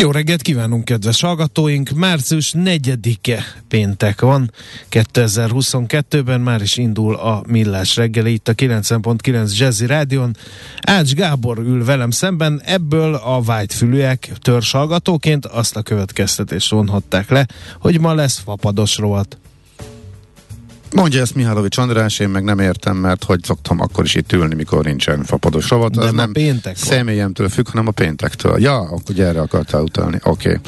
Jó reggelt kívánunk, kedves hallgatóink! Március 4-e péntek van, 2022-ben már is indul a Millás reggeli itt a 90.9 Jazzy Rádion. Ács Gábor ül velem szemben, ebből a vágyfülűek törzs hallgatóként azt a következtetést vonhatták le, hogy ma lesz fapados rovat. Mondja ezt Mihálovics András, én meg nem értem, mert hogy szoktam akkor is itt ülni, mikor nincsen fapados rovat. De ma nem péntek személyemtől függ, hanem a péntektől. Ja, akkor erre akartál utalni. Oké. Okay.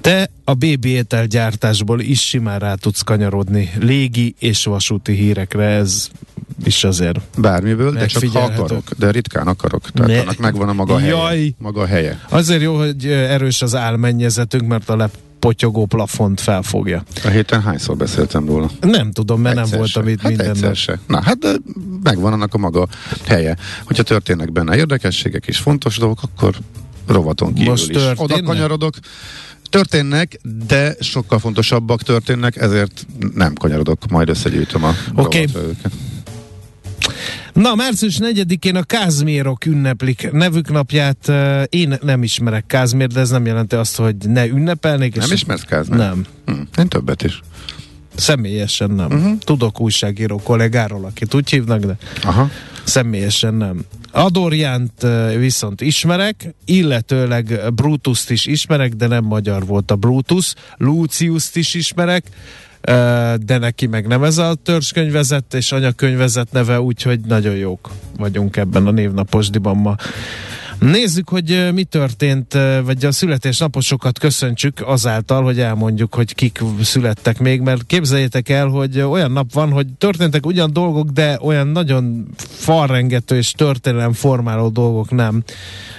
Te a BB ételgyártásból is simán rá tudsz kanyarodni légi és vasúti hírekre, ez is azért Bármiből, de csak ha akarok. De ritkán akarok. Tehát Ne. annak megvan a maga helye. Jaj. Maga helye. Azért jó, hogy erős az álmennyezetünk, mert a lepotyogó plafont felfogja. A héten hányszor beszéltem róla? Nem tudom, mert nem Egyszer voltam se. itt hát minden nap. se. Na, hát de megvan annak a maga helye. Hogyha történnek benne érdekességek és fontos dolgok, akkor rovaton kívül Most is. Oda kanyarodok. Történnek, de sokkal fontosabbak történnek, ezért nem kanyarodok, majd összegyűjtöm a Oké. Na, március 4-én a Kázmérok ünneplik nevük napját. Én nem ismerek Kázmér, de ez nem jelenti azt, hogy ne ünnepelnék. Nem ismersz Kázmát? Nem. Hm, én többet is. Személyesen nem. Uh-huh. Tudok újságíró kollégáról, akit úgy hívnak, de Aha. személyesen nem. Adorjánt viszont ismerek, illetőleg Brutuszt is ismerek, de nem magyar volt a Brutus. Luciuszt is ismerek, de neki meg nem ez a törzskönyvezet és anyakönyvezet neve, úgyhogy nagyon jók vagyunk ebben a névnaposdiban ma. Nézzük, hogy mi történt, vagy a születésnaposokat köszöntsük azáltal, hogy elmondjuk, hogy kik születtek még, mert képzeljétek el, hogy olyan nap van, hogy történtek ugyan dolgok, de olyan nagyon falrengető és történelem formáló dolgok nem.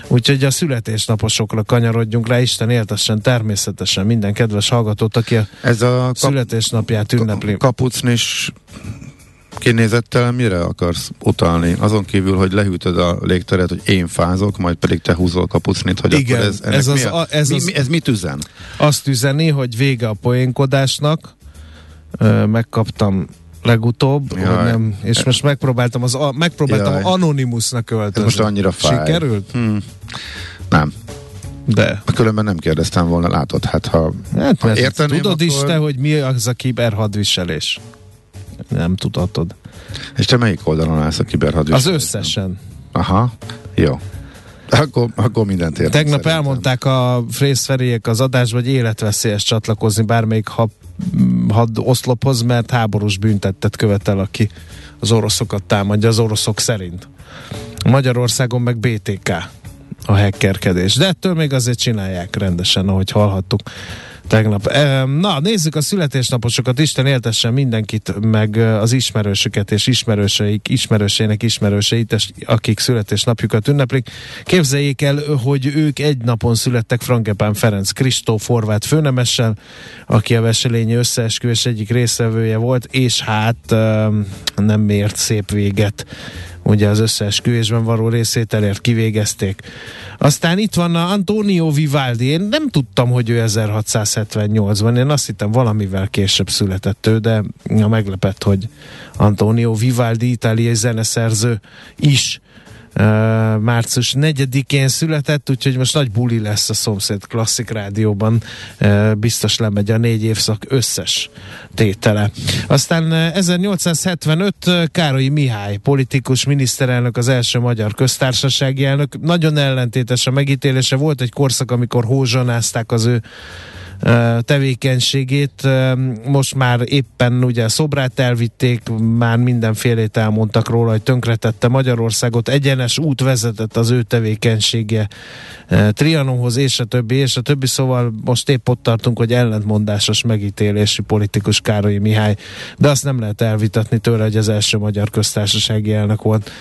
Úgyhogy a születésnaposokra kanyarodjunk rá, Isten éltessen természetesen minden kedves hallgatót, aki a Ez a kap- születésnapját ünnepli. kapucnis kinézettel mire akarsz utalni? Azon kívül, hogy lehűtöd a légteret, hogy én fázok, majd pedig te húzol kapucnit, hogy Igen, akkor ez, ez az a, a- ez mi, az- mi, ez mit üzen? Azt üzeni, hogy vége a poénkodásnak, Ö, megkaptam legutóbb, Jaj. hogy nem, és most megpróbáltam az a, megpróbáltam Jaj. Anonymousnak Ez öltözni. most annyira fáj. Sikerült? Hmm. Nem. De. Különben nem kérdeztem volna, látod, hát ha, Hát, ha érteném, tudod is akkor... te, hogy mi az a kiberhadviselés? Nem tudhatod. És te melyik oldalon állsz a kiberhadviselésben? Az összesen. Aha, jó. Akkor, akkor mindent értem. Tegnap szerintem. elmondták a Frészferiek az adásban, hogy életveszélyes csatlakozni bármelyik had, had oszlophoz, mert háborús büntettet követel, aki az oroszokat támadja, az oroszok szerint. Magyarországon meg BTK a hackerkedés. De ettől még azért csinálják rendesen, ahogy hallhattuk tegnap. Na, nézzük a születésnaposokat, Isten éltessen mindenkit, meg az ismerősöket és ismerőseik, ismerősének ismerőseit, és akik születésnapjukat ünneplik. Képzeljék el, hogy ők egy napon születtek Frankepán Ferenc Kristóf Horváth főnemessel, aki a Veselényi összeesküvés egyik részvevője volt, és hát nem mért szép véget ugye az összeesküvésben való részét elért, kivégezték. Aztán itt van a Antonio Vivaldi. Én nem tudtam, hogy ő 1678-ban. Én azt hittem valamivel később született ő, de meglepett, hogy Antonio Vivaldi, itáliai zeneszerző is március 4-én született, úgyhogy most nagy buli lesz a szomszéd klasszik rádióban. Biztos lemegy a négy évszak összes tétele. Aztán uh, 1875 uh, Károlyi Mihály, politikus, miniszterelnök, az első magyar köztársasági elnök. Nagyon ellentétes a megítélése. Volt egy korszak, amikor hózsanázták az ő tevékenységét. Most már éppen ugye szobrát elvitték, már mindenfélét elmondtak róla, hogy tönkretette Magyarországot, egyenes út vezetett az ő tevékenysége Trianonhoz, és a többi, és a többi, szóval most épp ott tartunk, hogy ellentmondásos megítélésű politikus Károly Mihály, de azt nem lehet elvitatni tőle, hogy az első magyar köztársasági elnök volt.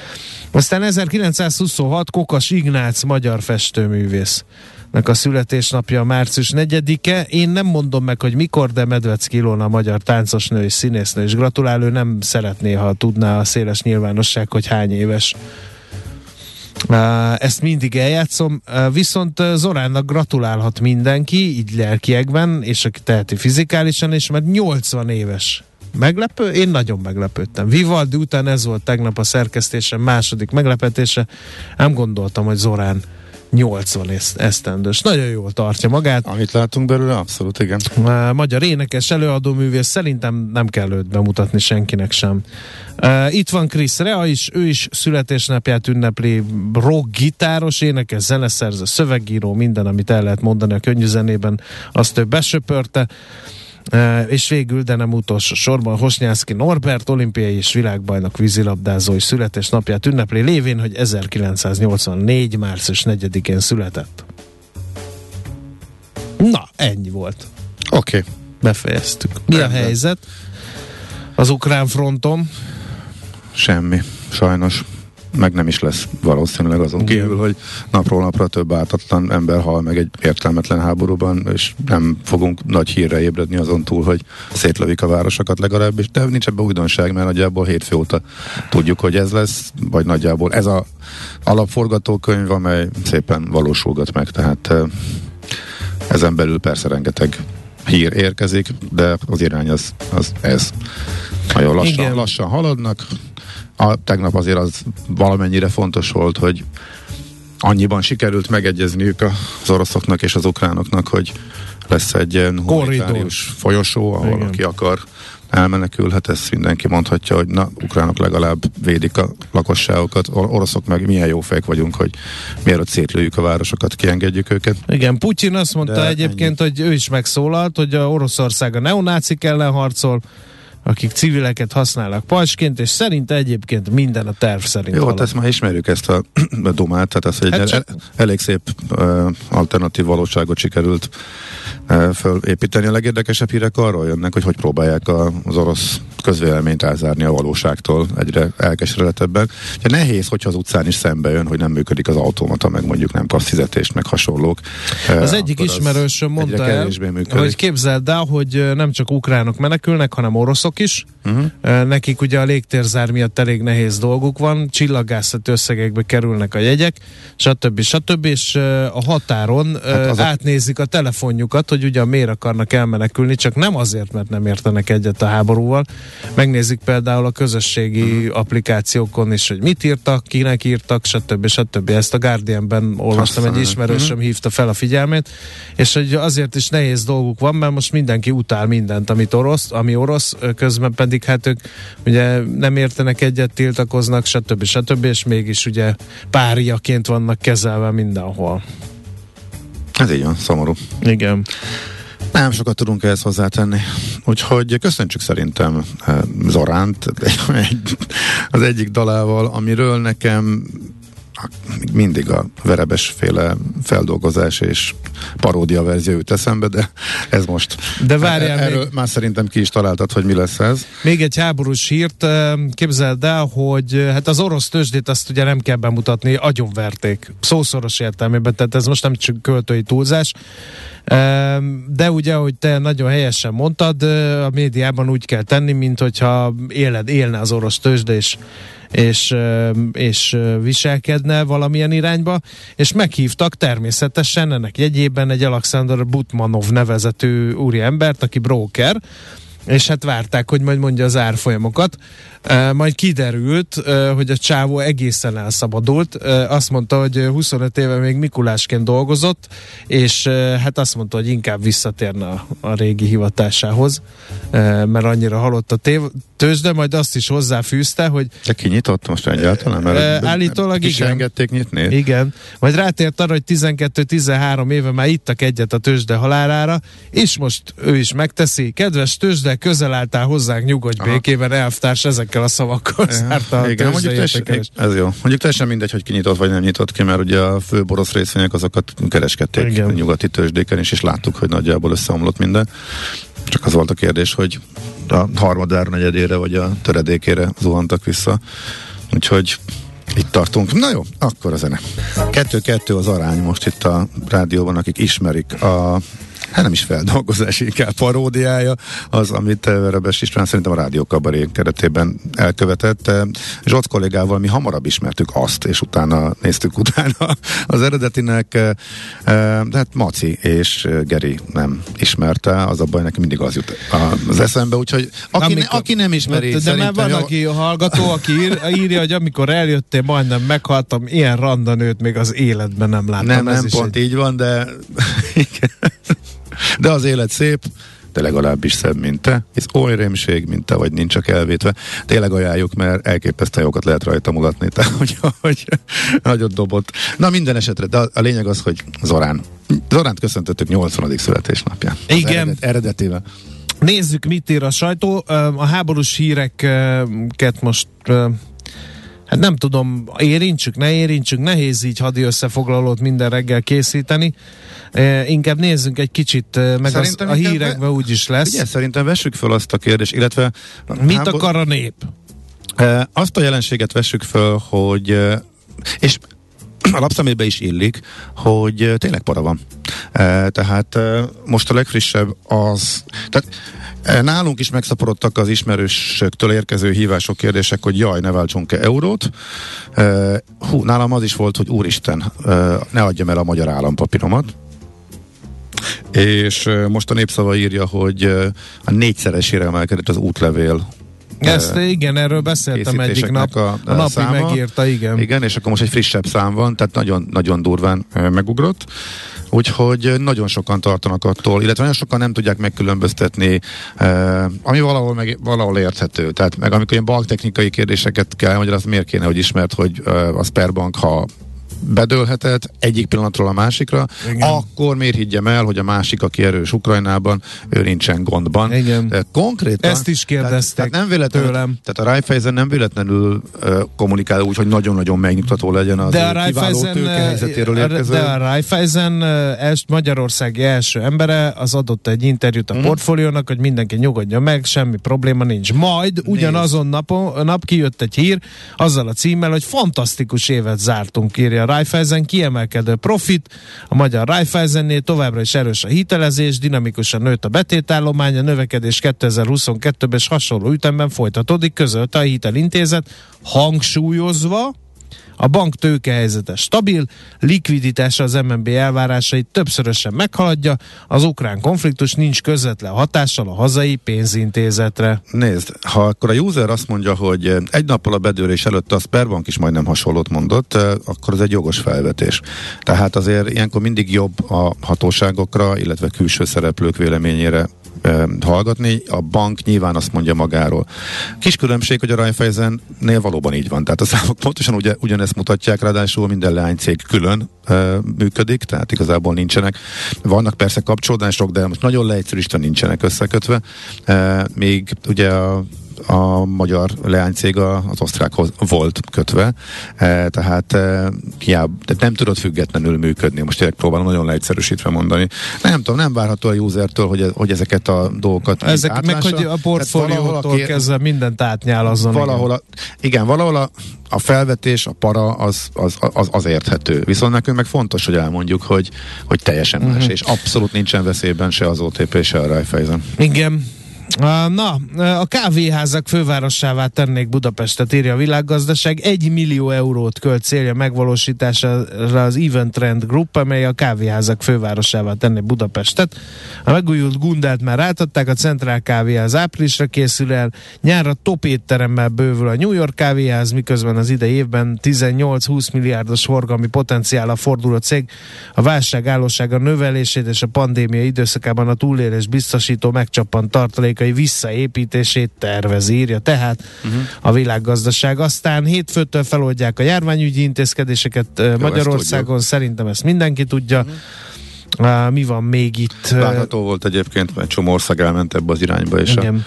Aztán 1926 Kokas Ignác magyar festőművész a születésnapja március 4-e. Én nem mondom meg, hogy mikor, de Medvecki Ilona, magyar táncosnő és színésznő és gratulál, ő nem szeretné, ha tudná a széles nyilvánosság, hogy hány éves. Ezt mindig eljátszom, viszont Zoránnak gratulálhat mindenki, így lelkiekben, és aki teheti fizikálisan, és mert 80 éves. Meglepő? Én nagyon meglepődtem. Vivaldi után ez volt tegnap a szerkesztésem második meglepetése. Nem gondoltam, hogy Zorán 80 esztendős. Nagyon jól tartja magát. Amit látunk belőle, abszolút, igen. Magyar énekes, előadóművész, szerintem nem kell őt bemutatni senkinek sem. Uh, itt van Chris Rea is, ő is születésnapját ünnepli, rock gitáros, énekes, zeneszerző, szövegíró, minden, amit el lehet mondani a könnyűzenében, azt ő besöpörte. És végül, de nem utolsó sorban, Hosnyászki Norbert, olimpiai és világbajnok vízilabdázó is születésnapját ünnepli, lévén, hogy 1984. március 4-én született. Na, ennyi volt. Oké. Okay. Befejeztük. Mi a helyzet az ukrán fronton? Semmi, sajnos meg nem is lesz valószínűleg azon Igen. kívül, hogy napról napra több ártatlan ember hal meg egy értelmetlen háborúban, és nem fogunk nagy hírre ébredni azon túl, hogy szétlövik a városokat legalábbis, de nincs ebben újdonság, mert nagyjából hétfő óta tudjuk, hogy ez lesz, vagy nagyjából ez a alapforgatókönyv, amely szépen valósulgat meg, tehát ezen belül persze rengeteg hír érkezik, de az irány az, az ez. Nagyon lassan, lassan haladnak, a, tegnap azért az valamennyire fontos volt, hogy annyiban sikerült megegyezniük az oroszoknak és az ukránoknak, hogy lesz egy ilyen humanitárius folyosó, ahol Igen. aki akar elmenekülhet, ezt mindenki mondhatja, hogy na, ukránok legalább védik a lakosságokat, oroszok meg milyen jó fejek vagyunk, hogy mielőtt szétlőjük a városokat, kiengedjük őket. Igen, Putyin azt mondta De egyébként, ennyi. hogy ő is megszólalt, hogy a Oroszország a neonácik ellen harcol, akik civileket használnak pajsként, és szerint egyébként minden a terv szerint Jó, hát ezt már ismerjük ezt a, a domát, tehát ez egy hát el, elég szép uh, alternatív valóságot sikerült fölépíteni. A legérdekesebb hírek arról jönnek, hogy hogy próbálják a, az orosz közvéleményt elzárni a valóságtól egyre elkeseredetebben. Ja, nehéz, hogyha az utcán is szembe jön, hogy nem működik az automata, meg mondjuk nem kapsz fizetést, meg hasonlók. Az egyik ismerősöm mondta el, hogy képzeld el, hogy nem csak ukránok menekülnek, hanem oroszok is. Uh-huh. Nekik ugye a légtérzár miatt elég nehéz dolguk van, csillagászati összegekbe kerülnek a jegyek, stb. stb. és a határon hát átnézik a telefonjukat, hogy ugye miért akarnak elmenekülni, csak nem azért, mert nem értenek egyet a háborúval, Megnézik például a közösségi uh-huh. applikációkon is, hogy mit írtak, kinek írtak, stb. stb. Ezt a Guardianben olvastam, Aztán egy ismerősöm uh-huh. hívta fel a figyelmét, és hogy azért is nehéz dolguk van, mert most mindenki utál mindent, amit orosz, ami orosz, közben pedig hát ők ugye nem értenek egyet, tiltakoznak, stb. stb. és mégis ugye párjaként vannak kezelve mindenhol. Ez így van, szomorú. Igen. Nem sokat tudunk ehhez hozzátenni. Úgyhogy köszöntsük szerintem eh, Zoránt az egyik dalával, amiről nekem mindig a verebes féle feldolgozás és paródia verzió jut eszembe, de ez most. De várjál Erről még... már szerintem ki is találtad, hogy mi lesz ez. Még egy háborús hírt, képzeld el, hogy hát az orosz tőzsdét azt ugye nem kell bemutatni, agyonverték. Szószoros értelmében, tehát ez most nem csak költői túlzás. De ugye, hogy te nagyon helyesen mondtad, a médiában úgy kell tenni, mint hogyha éled, élne az orosz tőzsde, és és, viselkedne valamilyen irányba, és meghívtak természetesen ennek jegyében egy Alexander Butmanov nevezetű úri embert, aki broker, és hát várták, hogy majd mondja az árfolyamokat. Majd kiderült, hogy a csávó egészen elszabadult. Uh, azt mondta, hogy 25 éve még Mikulásként dolgozott, és hát azt mondta, hogy inkább visszatérne a, a régi hivatásához, mert annyira halott a tév- tőzsde, majd azt is hozzáfűzte, hogy De ki nyitott most egyáltalán? Mert állítólag sem igen. engedték nyitni? igen, majd rátért arra, hogy 12-13 éve már ittak egyet a tőzsde halálára, és most ő is megteszi. Kedves tőzsde, közel álltál hozzánk, nyugodj Aha. békében, elvtárs ezekkel a szavakkal zárta a Igen, mondjuk teljesen, ez jó. Mondjuk teljesen mindegy, hogy ki nyitott vagy nem nyitott ki, mert ugye a fő borosz részvények azokat kereskedték. Igen. nyugati tőzsdéken is, és láttuk, hogy nagyjából összeomlott minden. Csak az volt a kérdés, hogy a harmadára, negyedére vagy a töredékére zuhantak vissza. Úgyhogy itt tartunk. Na jó, akkor a zene. Kettő-kettő az arány most itt a rádióban, akik ismerik a hát nem is feldolgozás, inkább paródiája, az, amit eh, Verebes István szerintem a Rádió Kabaré keretében elkövetett. Eh, Zsolt kollégával mi hamarabb ismertük azt, és utána néztük utána az eredetinek, eh, de hát Maci és Geri nem ismerte, az a baj, neki mindig az jut az eszembe, úgyhogy aki, ne, Amikor- aki nem ismeri, de már szerintem van, jó- aki hallgató, aki ír, írja, hogy amikor eljöttél, majdnem meghaltam, ilyen randanőt még az életben nem láttam. Nem, nem is pont egy... így van, de igen. De az élet szép, de legalábbis szebb, mint te. Ez oly rémség, mint te vagy, nincs csak elvétve. Tényleg ajánljuk, mert elképesztően jókat lehet rajta mulatni, tehát hogy, hogy nagyot dobott. Na minden esetre, de a, lényeg az, hogy Zorán. Zoránt köszöntöttük 80. születésnapján. Igen. Eredet, eredetével. Nézzük, mit ír a sajtó. A háborús híreket most hát nem tudom, érintsük, ne érintsük, nehéz így hadi összefoglalót minden reggel készíteni. Ö, Inkább nézzünk egy kicsit, ö, meg az, a inkább hírekben úgy is lesz. Ugye, szerintem vessük föl azt a kérdést, illetve Mit hábo- akar a nép? Eh, Azt a jelenséget vessük föl, hogy eh, és a lapszemébe is illik, hogy eh, tényleg para van. Eh, Tehát eh, most a legfrissebb az, tehát eh, nálunk is megszaporodtak az ismerősöktől érkező hívások, kérdések, hogy jaj, ne váltsunk-e eurót. Hú, nálam az is volt, hogy úristen, ne adjam el a magyar állampapíromat. És most a népszava írja, hogy a négyszeresére emelkedett az útlevél Ezt igen, erről beszéltem egyik nap. készítéseknek A, a napi száma. megírta, igen. Igen, és akkor most egy frissebb szám van, tehát nagyon, nagyon durván megugrott. Úgyhogy nagyon sokan tartanak attól, illetve nagyon sokan nem tudják megkülönböztetni, ami valahol, meg, valahol érthető. Tehát meg amikor ilyen banktechnikai kérdéseket kell, hogy az miért kéne, hogy ismert, hogy a Sperbank, ha bedőlhetett egyik pillanatról a másikra, Igen. Akkor miért higgyem el, hogy a másik, aki erős Ukrajnában, ő nincsen gondban. Igen. De konkrétan... Ezt is kérdezték tehát, tehát nem véletlenül, tőlem. Tehát a Raiffeisen nem véletlenül uh, kommunikál úgy, hogy nagyon-nagyon megnyugtató legyen az de a kiváló tőkehelyzetéről érkező. de a Raiffeisen els, Magyarországi első embere az adott egy interjút a Mhm. mm. portfóliónak, hogy mindenki nyugodjon meg, semmi probléma nincs. Majd ugyanazon napon, nap kijött egy hír azzal a címmel, hogy fantasztikus évet zártunk, írja Raiffeisen, kiemelkedő profit, a magyar Raiffeisennél továbbra is erős a hitelezés, dinamikusan nőtt a betétállomány, a növekedés 2022-ben és hasonló ütemben folytatódik, közölte a hitelintézet, hangsúlyozva, a bank tőkehelyzete stabil, likviditása az MNB elvárásait többszörösen meghaladja, az ukrán konfliktus nincs közvetlen hatással a hazai pénzintézetre. Nézd, ha akkor a user azt mondja, hogy egy nappal a bedőlés előtt a Sperbank is majdnem hasonlót mondott, eh, akkor ez egy jogos felvetés. Tehát azért ilyenkor mindig jobb a hatóságokra, illetve külső szereplők véleményére eh, hallgatni. A bank nyilván azt mondja magáról. Kis különbség, hogy a Raiffeisen-nél valóban így van. Tehát a számok pontosan ugye, ugyanezt mutatják, ráadásul minden leánycég külön működik, tehát igazából nincsenek. Vannak persze kapcsolódások, de most nagyon leegyszerűsítve nincsenek összekötve. Még ugye a a magyar leánycég az osztrákhoz volt kötve, e, tehát e, hiába, nem tudod függetlenül működni. Most tényleg próbálom nagyon leegyszerűsítve mondani. Nem tudom, nem várható a usertől, hogy, hogy ezeket a dolgokat Ezek meg, átlássa. hogy a portfóliótól ké- kezdve mindent átnyál azon. valahol a, igen, valahol a, a felvetés, a para az, az, az, az érthető. Viszont nekünk meg fontos, hogy elmondjuk, hogy, hogy teljesen más, Mhm. és abszolút nincsen veszélyben se az OTP, se a Raiffeisen. Igen. Na, a kávéházak fővárosává tennék Budapestet, írja a világgazdaság. Egy millió eurót költ célja megvalósítására az Event Trend Group, amely a kávéházak fővárosává tenné Budapestet. A megújult Gundát már átadták, a Centrál Kávéház áprilisra készül el, nyárra top étteremmel bővül a New York Kávéház, miközben az idei évben 18-20 milliárdos forgalmi potenciála fordul a cég. A válság állósága növelését és a pandémia időszakában a túlélés biztosító megcsappan tartalékai visszaépítését tervez, írja tehát uh-huh. a világgazdaság. Aztán hétfőtől feloldják a járványügyi intézkedéseket Jó, Magyarországon, ezt szerintem ezt mindenki tudja. Uh-huh. Uh, mi van még itt? Várható volt egyébként, mert csomó ország elment ebbe az irányba, és Igen. a,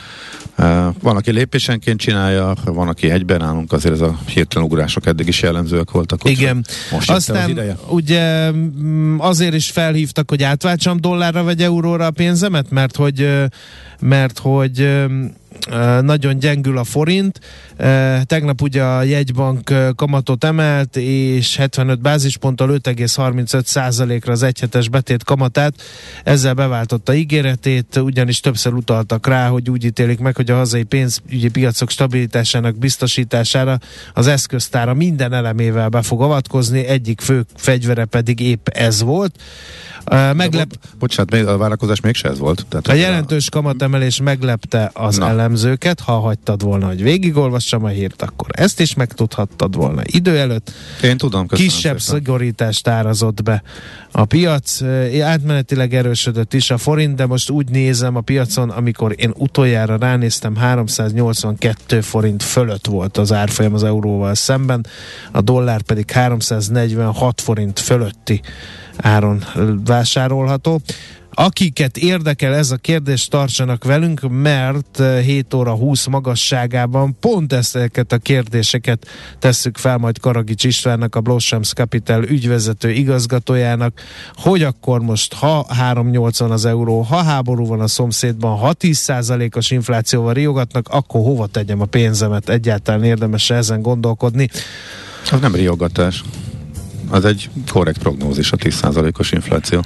van, aki lépésenként csinálja, van, aki egyben nálunk, azért ez a hirtelen ugrások eddig is jellemzőek voltak. Igen. Most Aztán az ugye mm, azért is felhívtak, hogy átváltsam dollárra vagy euróra a pénzemet, mert hogy mert hogy nagyon gyengül a forint. Tegnap ugye a jegybank kamatot emelt, és 75 bázisponttal 5,35%-ra az egyhetes betét kamatát. Ezzel beváltotta ígéretét, ugyanis többször utaltak rá, hogy úgy ítélik meg, hogy a hazai pénzügyi piacok stabilitásának biztosítására az eszköztára minden elemével be fog avatkozni, egyik fő fegyvere pedig épp ez volt. Meglep... Bocsánat, a várakozás mégse ez volt. Tehát a jelentős kamatemelés meglepte az Na. Elemzőket, ha hagytad volna, hogy végigolvassam a hírt, akkor ezt is megtudhattad volna idő előtt. Én tudom, Kisebb szépen. szigorítást árazott be a piac. Átmenetileg erősödött is a forint, de most úgy nézem a piacon, amikor én utoljára ránéztem, 382 forint fölött volt az árfolyam az euróval szemben, a dollár pedig 346 forint fölötti áron vásárolható. Akiket érdekel ez a kérdés, tartsanak velünk, mert 7 óra 20 magasságában pont ezeket a kérdéseket tesszük fel majd Karagics Istvánnak, a Blossoms Capital ügyvezető igazgatójának, hogy akkor most ha 380 az euró, ha háború van a szomszédban, ha 10%-os inflációval riogatnak, akkor hova tegyem a pénzemet? Egyáltalán érdemes ezen gondolkodni. Az nem riogatás. Az egy korrekt prognózis a 10%-os infláció.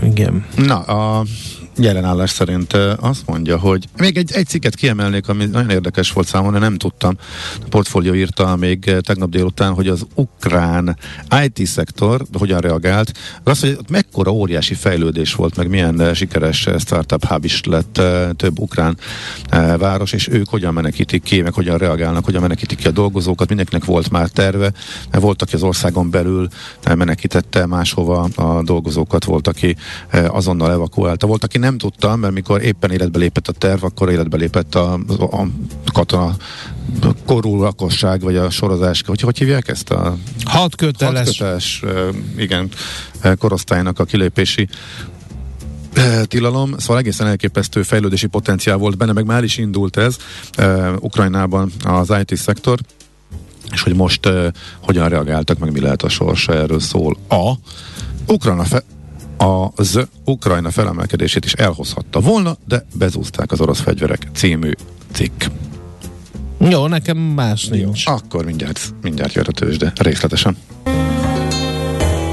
Igen. Na, a jelenállás szerint azt mondja, hogy még egy, egy cikket kiemelnék, ami nagyon érdekes volt számomra, nem tudtam. A portfólió írta még tegnap délután, hogy az ukrán IT-szektor hogyan reagált. Az, hogy mekkora óriási fejlődés volt, meg milyen sikeres startup hub is lett több ukrán város, és ők hogyan menekítik ki, meg hogyan reagálnak, hogyan menekítik ki a dolgozókat. Mindenkinek volt már terve. Volt, aki az országon belül menekítette máshova a dolgozókat, volt, aki azonnal evakuálta, volt, aki nem tudtam, mert mikor éppen életbe lépett a terv, akkor életbe lépett a, a katona korú lakosság, vagy a sorozás, hogy hogy hívják ezt a... Hat köteles. Hat köteles, igen, korosztálynak a kilépési tilalom, szóval egészen elképesztő fejlődési potenciál volt benne, meg már is indult ez Ukrajnában az IT szektor, és hogy most uh, hogyan reagáltak, meg mi lehet a sorsa, erről szól a Ukrajna fe- az Ukrajna felemelkedését is elhozhatta volna, de bezúzták az orosz fegyverek című cikk. Jó, nekem más nincs. Jó, akkor mindjárt, mindjárt jön a tőzsde részletesen.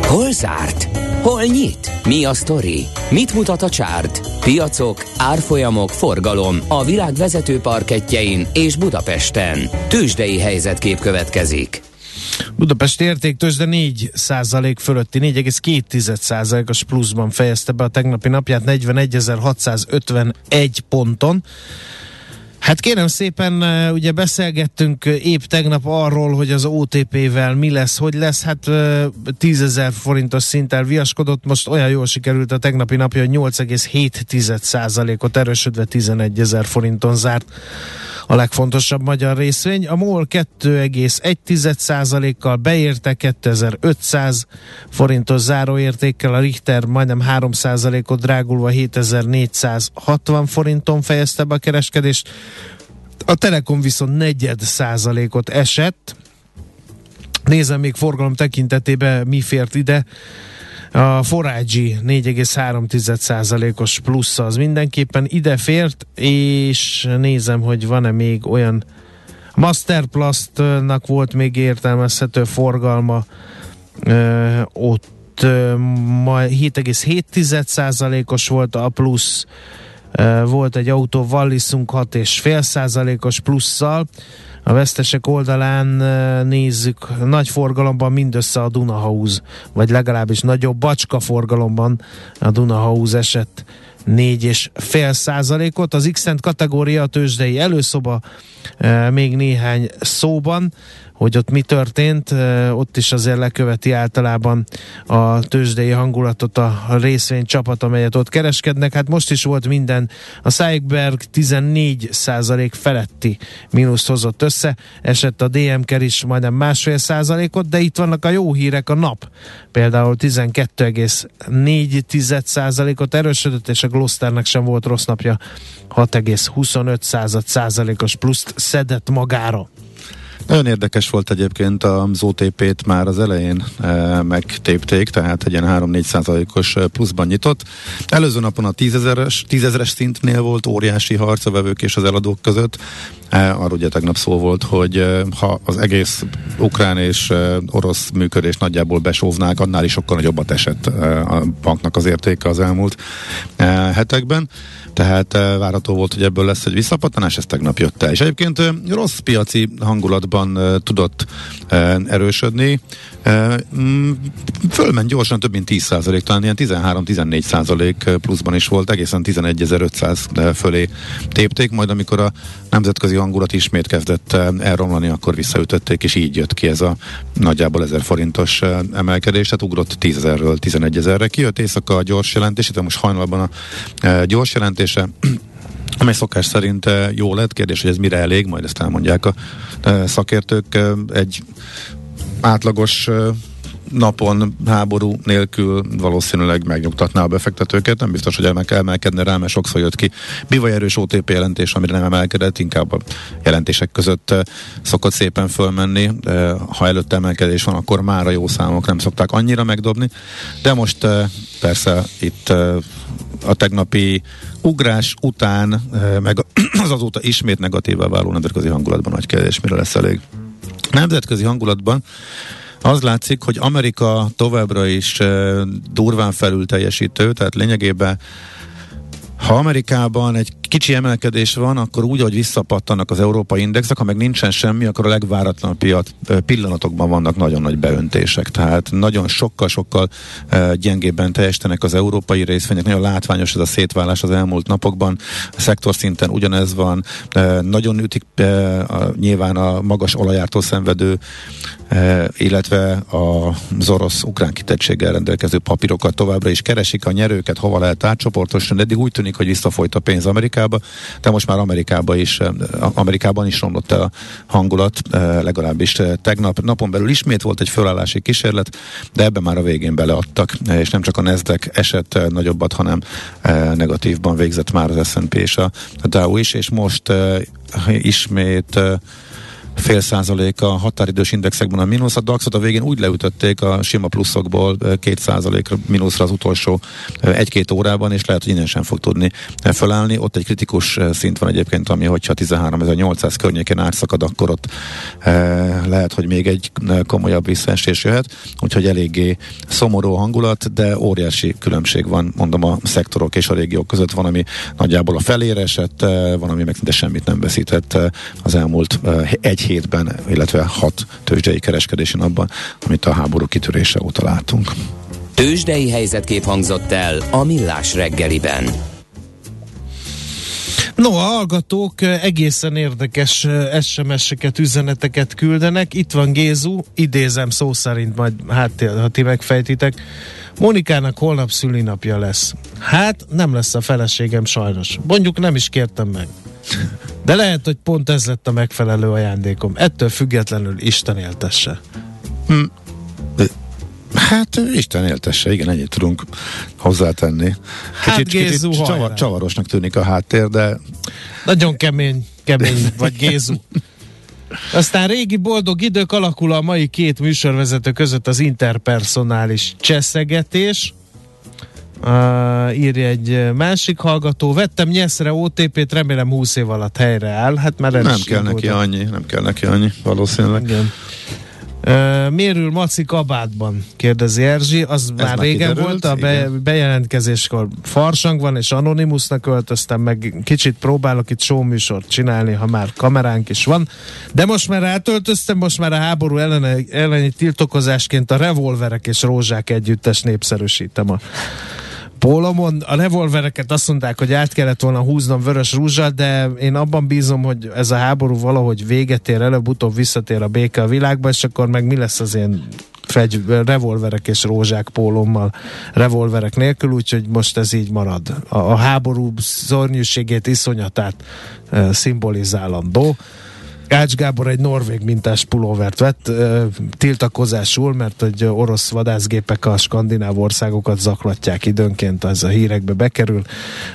Hol zárt? Hol nyit? Mi a sztori? Mit mutat a csárt? Piacok, árfolyamok, forgalom a világ vezető parketjein és Budapesten. Tőzsdei helyzetkép következik. Budapest értéktőzsde 4 százalék fölötti, 4,2 százalékos pluszban fejezte be a tegnapi napját 41.651 ponton. Hát kérem szépen, ugye beszélgettünk épp tegnap arról, hogy az OTP-vel mi lesz, hogy lesz, hát 10 ezer forintos szinten viaskodott, most olyan jól sikerült a tegnapi napja, hogy 8,7 ot erősödve 11 ezer forinton zárt a legfontosabb magyar részvény. A MOL 2,1%-kal beérte 2500 forintos záróértékkel, a Richter majdnem 3%-ot drágulva 7460 forinton fejezte be a kereskedést. A Telekom viszont negyed százalékot esett. Nézem még forgalom tekintetében mi fért ide. A Forágyi 4,3%-os plusz az mindenképpen ide fért, és nézem, hogy van-e még olyan Masterplastnak volt még értelmezhető forgalma, ö, ott 7,7%-os volt a plusz, volt egy autó Wallisunk 6,5 százalékos plusszal, a vesztesek oldalán nézzük, nagy forgalomban mindössze a Dunahauz, vagy legalábbis nagyobb bacska forgalomban a Dunahauz esett 4,5 százalékot. Az x kategória a tőzsdei előszoba még néhány szóban hogy ott mi történt, ott is azért leköveti általában a tőzsdei hangulatot a részvény csapat, amelyet ott kereskednek. Hát most is volt minden. A Szájkberg 14% feletti mínuszt hozott össze, esett a DMK is majdnem másfél százalékot, de itt vannak a jó hírek, a nap például 12,4 százalékot erősödött, és a Glosternek sem volt rossz napja, 6,25 százalékos pluszt szedett magára. Nagyon érdekes volt egyébként az OTP-t már az elején e, megtépték, tehát egy ilyen 3-4 százalékos e, pluszban nyitott. Előző napon a 10 ezeres, 10 ezeres szintnél volt óriási harc a vevők és az eladók között. E, arról ugye tegnap szó volt, hogy e, ha az egész ukrán és e, orosz működés nagyjából besóvnák, annál is sokkal nagyobbat esett a banknak az értéke az elmúlt hetekben tehát várható volt, hogy ebből lesz egy visszapattanás, ez tegnap jött el. És egyébként rossz piaci hangulatban tudott erősödni. Mm, fölment gyorsan több mint 10 százalék, talán ilyen 13-14 százalék pluszban is volt, egészen 11.500 fölé tépték, majd amikor a nemzetközi hangulat ismét kezdett elromlani, akkor visszaütötték, és így jött ki ez a nagyjából 1000 forintos emelkedés, tehát ugrott 10 ezerről 11 ezerre. Kijött éjszaka a gyors jelentés, itt most hajnalban a gyors jelentése, amely szokás szerint jó lett. Kérdés, hogy ez mire elég, majd ezt elmondják a szakértők. Egy átlagos napon háború nélkül valószínűleg megnyugtatná a befektetőket. Nem biztos, hogy elmek emelkedne rá, mert sokszor jött ki bivaj erős OTP jelentés, amire nem emelkedett, inkább a jelentések között szokott szépen fölmenni. Ha előtte emelkedés van, akkor már a jó számok nem szokták annyira megdobni. De most persze itt a tegnapi ugrás után, meg az azóta ismét negatívá váló nemzetközi hangulatban nagy kérdés, mire lesz elég. Nemzetközi hangulatban az látszik, hogy Amerika továbbra is durván felül teljesítő, tehát lényegében ha Amerikában egy kicsi emelkedés van, akkor úgy, hogy visszapattanak az európai indexek, ha meg nincsen semmi, akkor a legváratlan piac pillanatokban vannak nagyon nagy beöntések. Tehát nagyon sokkal-sokkal gyengébben teljesítenek az európai részvények. Nagyon látványos ez a szétválás az elmúlt napokban. A szektor szinten ugyanez van. Nagyon ütik nyilván a magas olajártól szenvedő illetve az orosz-ukrán kitettséggel rendelkező papírokat továbbra is keresik a nyerőket, hova lehet átcsoportosítani. Eddig úgy tűnik, hogy visszafolyt a pénz Amerikába, de most már Amerikába is, Amerikában is romlott el a hangulat, legalábbis tegnap. Napon belül ismét volt egy fölállási kísérlet, de ebben már a végén beleadtak, és nem csak a Nasdaq esett nagyobbat, hanem negatívban végzett már az S&P és a Dow is, és most ismét fél százalék a határidős indexekben a mínusz. A DAX-ot a végén úgy leütötték a sima pluszokból két százalék mínuszra az utolsó egy-két órában, és lehet, hogy innen sem fog tudni felállni. Ott egy kritikus szint van egyébként, ami hogyha 13.800 környékén átszakad, akkor ott lehet, hogy még egy komolyabb visszaesés jöhet. Úgyhogy eléggé szomorú hangulat, de óriási különbség van, mondom, a szektorok és a régiók között. Van, ami nagyjából a felére esett, van, ami meg szinte semmit nem veszített az elmúlt egy hétben, illetve hat tőzsdei kereskedési napban, amit a háború kitörése óta látunk. Tőzsdei helyzetkép hangzott el a Millás reggeliben. No, a hallgatók egészen érdekes SMS-eket, üzeneteket küldenek. Itt van Gézu, idézem szó szerint, majd hát, ha ti megfejtitek. Monikának holnap szülinapja lesz. Hát nem lesz a feleségem sajnos. Mondjuk nem is kértem meg. De lehet, hogy pont ez lett a megfelelő ajándékom. Ettől függetlenül Isten éltesse. Hm. Hát Isten éltesse, igen, ennyit tudunk hozzátenni. Hát kicsit, Gézu, kicsit csavar, csavarosnak tűnik a háttér, de... Nagyon kemény, kemény vagy Gézu. Aztán régi boldog idők alakul a mai két műsorvezető között az interpersonális cseszegetés. Uh, írja egy másik hallgató. Vettem nyeszre OTP-t, remélem 20 év alatt helyre áll. Hát már nem kell neki annyi, nem kell neki annyi, valószínűleg. Igen. Uh, mérül Maci kabátban, kérdezi Erzsi. Az Ez már régen kiderült, volt, a be, bejelentkezéskor farsang van, és Anonymousnak költöztem, meg kicsit próbálok itt showműsort csinálni, ha már kameránk is van. De most már átöltöztem, most már a háború elleni, elleni tiltokozásként a revolverek és rózsák együttes népszerűsítem a pólomon. A revolvereket azt mondták, hogy át kellett volna húznom vörös rúzsal, de én abban bízom, hogy ez a háború valahogy véget ér, előbb-utóbb visszatér a béke a világba, és akkor meg mi lesz az én fegy, revolverek és rózsák pólommal, revolverek nélkül, úgyhogy most ez így marad. A, a háború szörnyűségét, iszonyatát e, szimbolizálandó. Ács Gábor egy norvég mintás pulóvert vett tiltakozásul, mert hogy orosz vadászgépek a skandináv országokat zaklatják időnként, ez a hírekbe bekerül.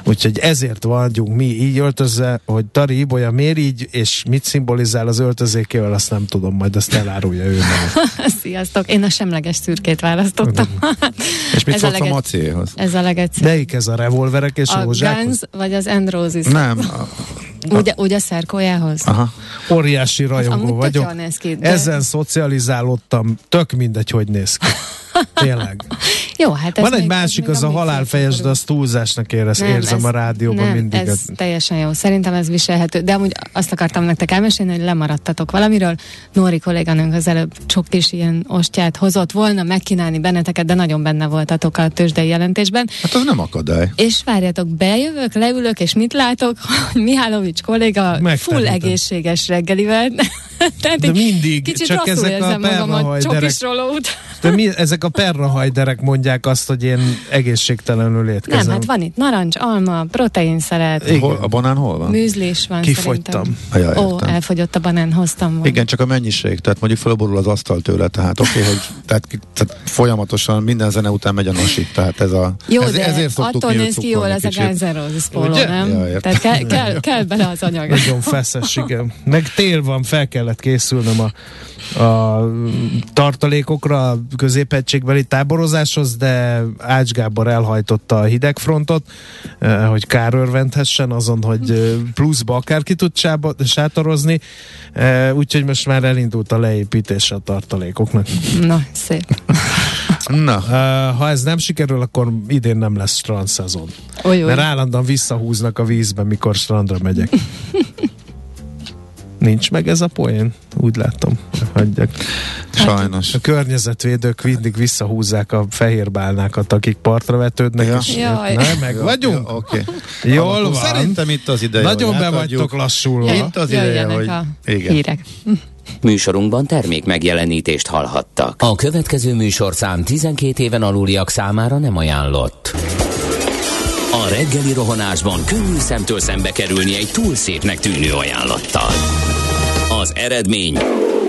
Úgyhogy ezért vagyunk mi így öltözve, hogy Tari Ibolya miért így, és mit szimbolizál az öltözékével, azt nem tudom, majd azt elárulja ő. Sziasztok, én a semleges szürkét választottam. és mit szólsz a, a macéhoz? Ez a legegyszerűbb. Melyik ez a revolverek és a rózsák? Guns vagy az Androsis? Nem. Ugye, ugye a szerkójához? Aha. Óriási rajongó vagyok. Ki, de... Ezen szocializálódtam, tök mindegy, hogy néz ki. Tényleg. Jó, hát Van egy másik, az a halálfejes, de azt túlzásnak érez, nem, érzem ez, a rádióban nem, mindig. ez teljesen jó. Szerintem ez viselhető. De amúgy azt akartam nektek elmesélni, hogy lemaradtatok valamiről. Nóri kolléganőnk az előbb sok kis ilyen ostját hozott volna megkínálni benneteket, de nagyon benne voltatok a tőzsdei jelentésben. Hát az nem akadály. És várjátok, bejövök, leülök, és mit látok? Hogy Mihálovics kolléga full egészséges reggelivel. Tehát de mindig, kicsit csak ezek a perrahajderek. De mi, ezek a perrahajderek mondják azt, hogy én egészségtelenül étkezem. Nem, hát van itt narancs, alma, proteinszeret. Hol, a banán hol van? Műzlis van Kifogytam. Jaj, Ó, elfogyott a banán, hoztam volna. Igen, csak a mennyiség, tehát mondjuk felborul az asztal tőle, tehát oké, okay, hogy tehát, tehát, folyamatosan minden zene után megy a nosi, tehát ez a... Jó, ez, de ezért attól néz ki jól ez a Guns N' Roses póló, nem? Ja, tehát kell, kell, kell bele az anyag. Nagyon feszes, igen. Meg tél van, fel kellett készülnöm a a tartalékokra a középegységbeli táborozáshoz, de Ács Gábor elhajtotta a hidegfrontot, eh, hogy kár örvendhessen azon, hogy eh, pluszba akárki tud sátorozni, eh, úgyhogy most már elindult a leépítés a tartalékoknak. Na, szép. Na. Ha ez nem sikerül, akkor idén nem lesz strand szezon. Oly, oly. Mert állandóan visszahúznak a vízbe, mikor strandra megyek. Nincs meg ez a poén? Úgy látom. Hagyjak. Sajnos. A környezetvédők mindig visszahúzzák a fehérbálnákat, akik partra vetődnek, ja. és Jaj. Na, meg vagyunk. Ja, okay. Jól van. Szerintem itt az ideje, Nagyon be vagytok lassulva. Ja, itt az ideje, hogy... A igen. hírek. Műsorunkban termék megjelenítést hallhattak. A következő műsorszám 12 éven aluliak számára nem ajánlott. A reggeli rohanásban könnyű szemtől szembe kerülni egy túl szépnek tűnő ajánlattal. Az eredmény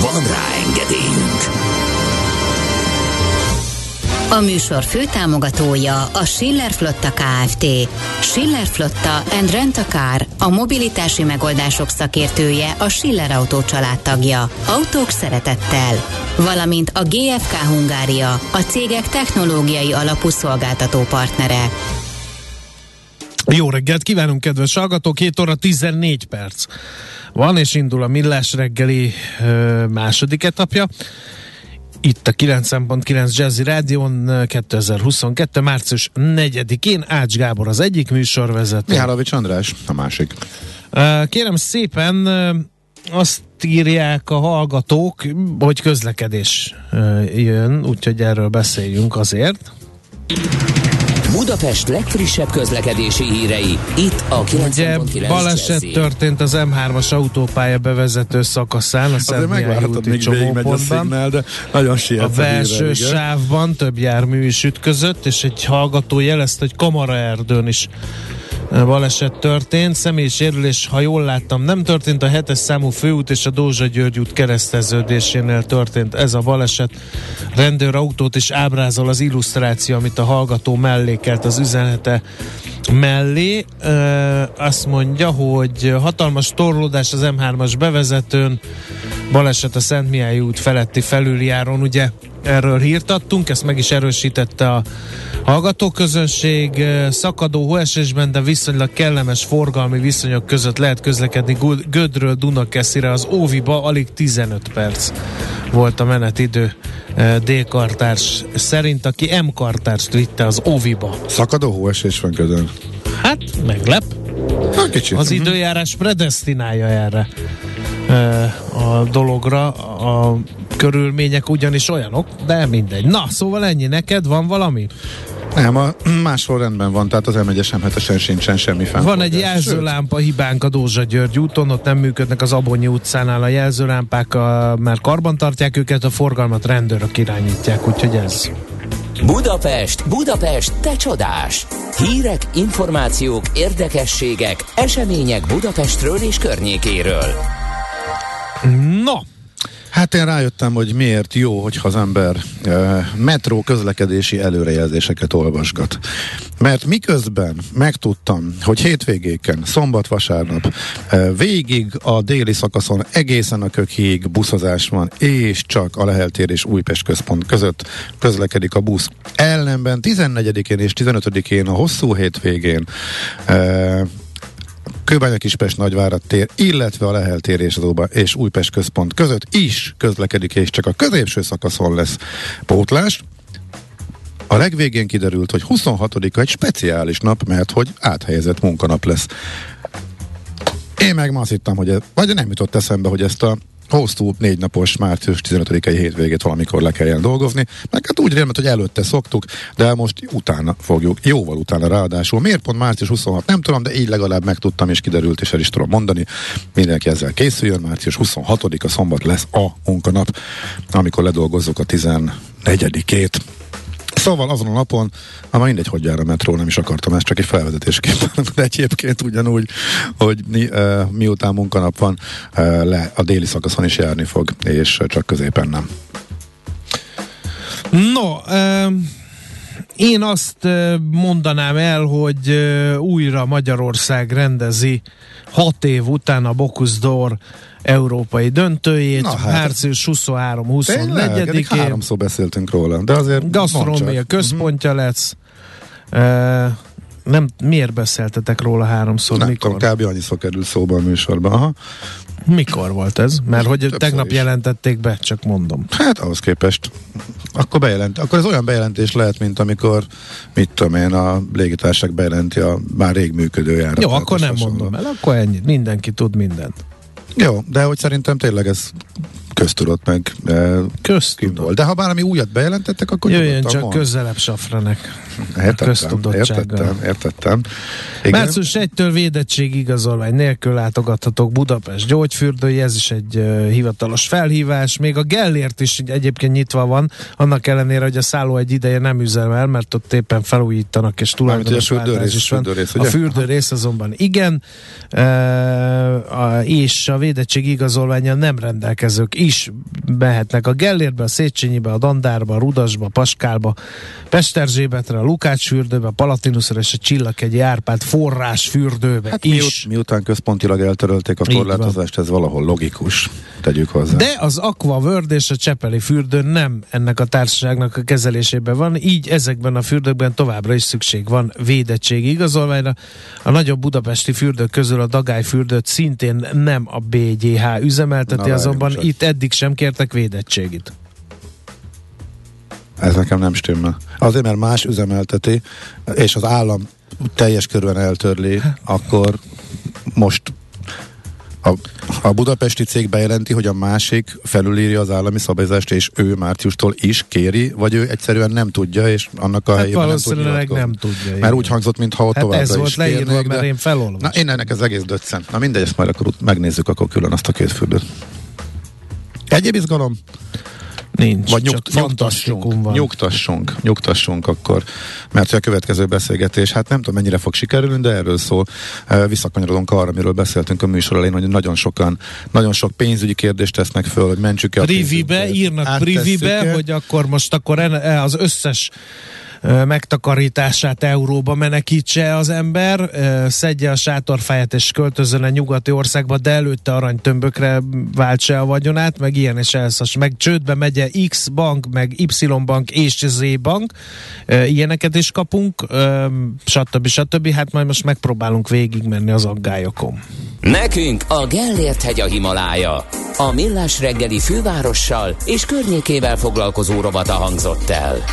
Van rá engedélyünk! A műsor főtámogatója a Schiller Flotta KFT. Schiller Flotta and Rent a Car, a mobilitási megoldások szakértője, a Schiller Autó családtagja. Autók szeretettel. Valamint a GFK Hungária, a cégek technológiai alapú szolgáltató partnere. Jó reggelt kívánunk, kedves hallgatók! 2 óra 14 perc van, és indul a Millás reggeli ö, második etapja. Itt a 9.9 Jazzy Rádion 2022. március 4-én Ács Gábor az egyik műsorvezető. Mihálovics András a másik. Kérem szépen azt írják a hallgatók, hogy közlekedés jön, úgyhogy erről beszéljünk azért. Budapest legfrissebb közlekedési hírei, itt a 90.9 baleset Jazzy. történt az M3-as autópálya bevezető szakaszán, a Szentmihály úti csomópontban. de nagyon A belső híre, sávban több jármű is ütközött, és egy hallgató jelezte, hogy Kamara erdőn is baleset történt. Személyi sérülés, ha jól láttam, nem történt. A hetes számú főút és a Dózsa György út kereszteződésénél történt ez a baleset. Rendőrautót is ábrázol az illusztráció, amit a hallgató mellékelt az üzenete mellé. E, azt mondja, hogy hatalmas torlódás az M3-as bevezetőn, baleset a Szent Mihály út feletti felüljáron, ugye erről hírt adtunk, ezt meg is erősítette a hallgatóközönség. Szakadó hóesésben, de viszonylag kellemes forgalmi viszonyok között lehet közlekedni Gödről Dunakeszire az Óviba, alig 15 perc volt a menetidő D-kartárs szerint, aki M-kartárs vitte az Óviba. Szakadó hóesés van közön. Hát, meglep. Ha, kicsit. Az időjárás predestinálja erre a dologra. A körülmények ugyanis olyanok, de mindegy. Na, szóval ennyi. Neked van valami? Nem, a máshol rendben van, tehát az m 1 sincsen semmi fenn. Van egy jelzőlámpa hibánk a Dózsa György úton, ott nem működnek az Abonyi utcánál a jelzőlámpák, a, mert karban tartják őket, a forgalmat rendőrök irányítják, úgyhogy ez. Budapest, Budapest, te csodás! Hírek, információk, érdekességek, események Budapestről és környékéről. No, Hát én rájöttem, hogy miért jó, hogyha az ember e, metró közlekedési előrejelzéseket olvasgat. Mert miközben megtudtam, hogy hétvégéken, szombat, vasárnap e, végig a déli szakaszon egészen a kökig buszozás van, és csak a Lehel tér és Újpest központ között közlekedik a busz. Ellenben 14-én és 15-én a hosszú hétvégén e, Kőbánya Kispest Nagyvárad tér, illetve a Lehel tér és, az és Újpest központ között is közlekedik, és csak a középső szakaszon lesz pótlás. A legvégén kiderült, hogy 26-a egy speciális nap, mert hogy áthelyezett munkanap lesz. Én meg ma azt hittem, hogy ez, vagy nem jutott eszembe, hogy ezt a hosszú négy napos március 15-i hétvégét valamikor le kelljen dolgozni, meg hát úgy rémet, hogy előtte szoktuk, de most utána fogjuk, jóval utána ráadásul. Miért pont március 26? Nem tudom, de így legalább megtudtam, és kiderült, és el is tudom mondani. Mindenki ezzel készüljön, március 26-a szombat lesz a munkanap, amikor ledolgozzuk a 14-ét. Szóval azon a napon, ha már mindegy, hogy jár a metró, nem is akartam ezt csak egy felvezetésképpen, de egyébként ugyanúgy, hogy mi, uh, miután munkanap van, uh, le a déli szakaszon is járni fog, és csak középen nem. No, um... Én azt mondanám el, hogy újra Magyarország rendezi hat év után a Bocuse európai döntőjét, Na, hát, március 23-24-én. Háromszor beszéltünk róla, de azért Gasztronómia központja uh-huh. lesz. Uh, nem, miért beszéltetek róla háromszor? Nem mikor? tudom, kb. annyiszor kerül szóba a műsorban. Aha. Mikor volt ez? Mert hogy Többször tegnap is. jelentették be, csak mondom. Hát ahhoz képest. Akkor bejelent, akkor ez olyan bejelentés lehet, mint amikor, mit tudom én, a légitárság bejelenti a már rég működő járatot. Jó, akkor nem mondom el, akkor ennyi. Mindenki tud mindent. Jó, de hogy szerintem tényleg ez köztudott meg. Köztudott. De ha bármi újat bejelentettek, akkor Jöjjön csak van. közelebb Safranek. Értettem, értettem, értettem. Igen. Március 1-től védettség igazolvány nélkül látogathatok Budapest gyógyfürdői, ez is egy uh, hivatalos felhívás. Még a Gellért is egyébként nyitva van, annak ellenére, hogy a szálló egy ideje nem üzemel, mert ott éppen felújítanak, és tulajdonos fürdőrész, is van. Fürdőrész? A fürdőrész azonban igen, uh, a, és a védettség igazolványa nem rendelkezők is behetnek a Gellérbe, a Széchenyibe, a Dandárba, a Rudasba, a Paskálba, Pesterzsébetre, a Lukács fürdőbe, a Palatinusra és a Csillaghegyi Árpád forrás fürdőbe hát is. Miut, miután központilag eltörölték a korlátozást, ez valahol logikus, tegyük hozzá. De az Aqua World és a Csepeli fürdő nem ennek a társaságnak a kezelésében van, így ezekben a fürdőkben továbbra is szükség van védettségi igazolványra. A nagyobb budapesti fürdők közül a Dagály fürdőt szintén nem a BGH üzemelteti, Na, azonban itt eddig sem kértek védettségit. Ez nekem nem stimmel. Azért, mert más üzemelteti, és az állam teljes körben eltörli, akkor most a, a budapesti cég bejelenti, hogy a másik felülírja az állami szabályzást, és ő márciustól is kéri, vagy ő egyszerűen nem tudja, és annak a hát helyében nem tudja. nem tudja. Mert igen. úgy hangzott, mintha ott hát továbbra ez volt leírva, kérnék, mert de... én felolvastam. Na, én ennek az egész döccen. Na mindegy, ezt majd akkor megnézzük akkor külön azt a két fürdőt. Egyéb izgalom? Nincs. Vagy nyugt, nyugtassunk, nyugtassunk, nyugtassunk akkor, mert a következő beszélgetés, hát nem tudom mennyire fog sikerülni, de erről szól. Visszakanyarodunk arra, amiről beszéltünk a műsor elején, hogy nagyon sokan, nagyon sok pénzügyi kérdést tesznek föl, hogy mentsük-e a Privibe, írnak privibe, hogy akkor most akkor az összes megtakarítását euróba menekítse az ember, szedje a sátorfáját és költözön a nyugati országba, de előtte aranytömbökre váltsa a vagyonát, meg ilyen és elszas, meg csődbe megye X bank, meg Y bank és Z bank, ilyeneket is kapunk, stb. stb. Hát majd most megpróbálunk végigmenni az aggályokon. Nekünk a Gellért hegy a Himalája. A Millás reggeli fővárossal és környékével foglalkozó rovata hangzott el.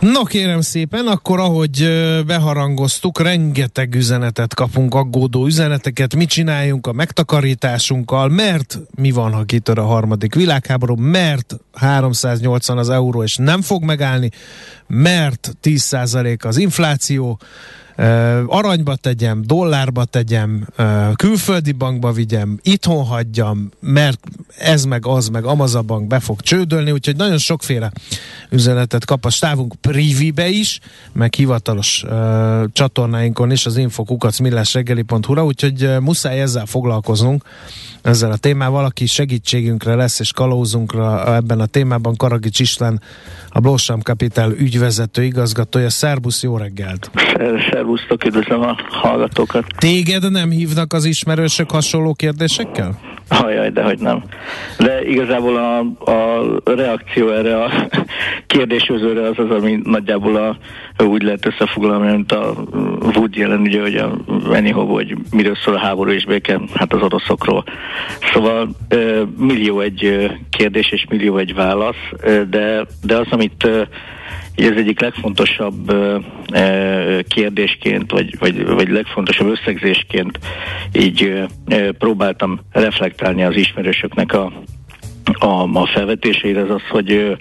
No kérem szépen, akkor ahogy beharangoztuk, rengeteg üzenetet kapunk, aggódó üzeneteket, mit csináljunk a megtakarításunkkal, mert mi van, ha kitör a harmadik világháború, mert 380 az euró és nem fog megállni, mert 10% az infláció, aranyba tegyem, dollárba tegyem, külföldi bankba vigyem, itthon hagyjam, mert ez meg az meg Amazabank be fog csődölni, úgyhogy nagyon sokféle üzenetet kap a stávunk privibe is, meg hivatalos csatornáinkon is, az infokukac millásreggeli.hu-ra, úgyhogy muszáj ezzel foglalkoznunk, ezzel a témával, aki segítségünkre lesz és kalózunkra ebben a témában, Karagics István, a Blossam Capital ügyvezető igazgatója. Szerbusz, jó reggelt! Szervusztok, üdvözlöm a hallgatókat! Téged nem hívnak az ismerősök hasonló kérdésekkel? Ajaj, de hogy nem. De igazából a, a reakció erre a kérdésözőre az az, ami nagyjából a, úgy lehet összefoglalni, mint a Wood jelen, ugye, hogy a Anyhow, hogy miről szól a háború és béke, hát az oroszokról. Szóval millió egy kérdés és millió egy válasz, de, de az, amit ez egyik legfontosabb kérdésként, vagy, vagy, vagy legfontosabb összegzésként így próbáltam reflektálni az ismerősöknek a, a, a felvetéseire, az az, hogy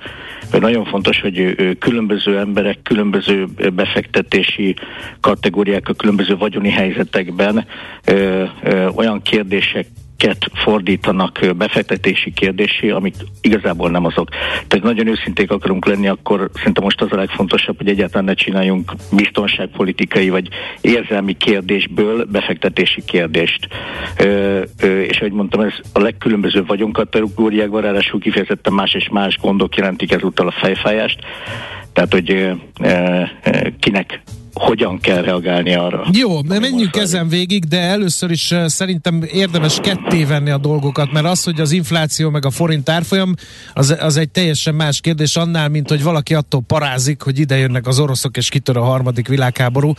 nagyon fontos, hogy különböző emberek, különböző befektetési kategóriák, a különböző vagyoni helyzetekben olyan kérdések ket fordítanak befektetési kérdésé, amik igazából nem azok. Tehát nagyon őszinték akarunk lenni, akkor szerintem most az a legfontosabb, hogy egyáltalán ne csináljunk biztonságpolitikai vagy érzelmi kérdésből befektetési kérdést. Ö, ö, és ahogy mondtam, ez a legkülönbözőbb vagyonkategóriákban, ráadásul kifejezetten más és más gondok jelentik ezúttal a fejfájást. Tehát, hogy ö, ö, kinek hogyan kell reagálni arra. Jó, menjünk ezen végig, de először is uh, szerintem érdemes ketté venni a dolgokat, mert az, hogy az infláció meg a forint árfolyam, az, az egy teljesen más kérdés annál, mint hogy valaki attól parázik, hogy ide jönnek az oroszok és kitör a harmadik világháború.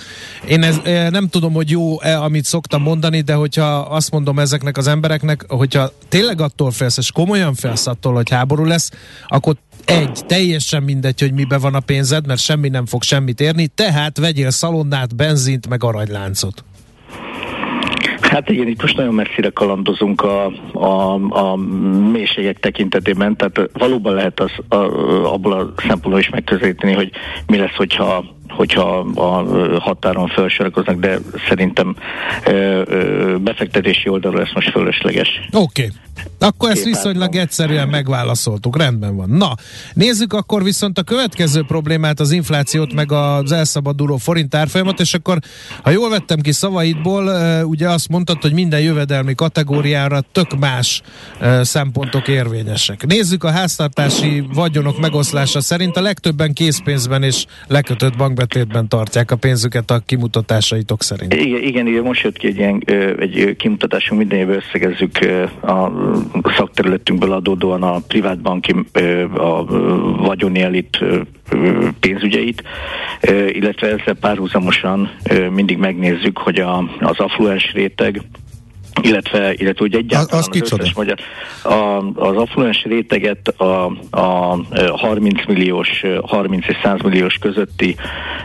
Én ez, nem tudom, hogy jó-e, amit szoktam mondani, de hogyha azt mondom ezeknek az embereknek, hogyha tényleg attól félsz, és komolyan félsz attól, hogy háború lesz, akkor egy, teljesen mindegy, hogy mibe van a pénzed, mert semmi nem fog semmit érni, tehát vegyél szalonnát, benzint, meg aranyláncot. Hát igen, itt most nagyon messzire kalandozunk a, a, a mélységek tekintetében, tehát valóban lehet az, a, abból a szempontból is megközelíteni, hogy mi lesz, hogyha hogyha a határon felsorakoznak, de szerintem befektetési oldalról ez most fölösleges. Oké. Okay. Akkor ezt viszonylag egyszerűen megválaszoltuk, rendben van. Na, nézzük akkor viszont a következő problémát, az inflációt, meg az elszabaduló forint árfolyamat, és akkor, ha jól vettem ki szavaidból, ugye azt mondtad, hogy minden jövedelmi kategóriára tök más szempontok érvényesek. Nézzük a háztartási vagyonok megoszlása szerint a legtöbben készpénzben és lekötött bankbetétben tartják a pénzüket a kimutatásaitok szerint. Igen, igen, igen most jött ki egy, ilyen, egy kimutatásunk, minden évben összegezzük a szakterületünkből adódóan a privátbanki, a vagyoni elit pénzügyeit, illetve ezzel párhuzamosan mindig megnézzük, hogy az affluens réteg, illetve, illetve úgy egyáltalán az, az, az összes magyar, a, az affluens réteget a, a 30 milliós, 30 és 100 milliós közötti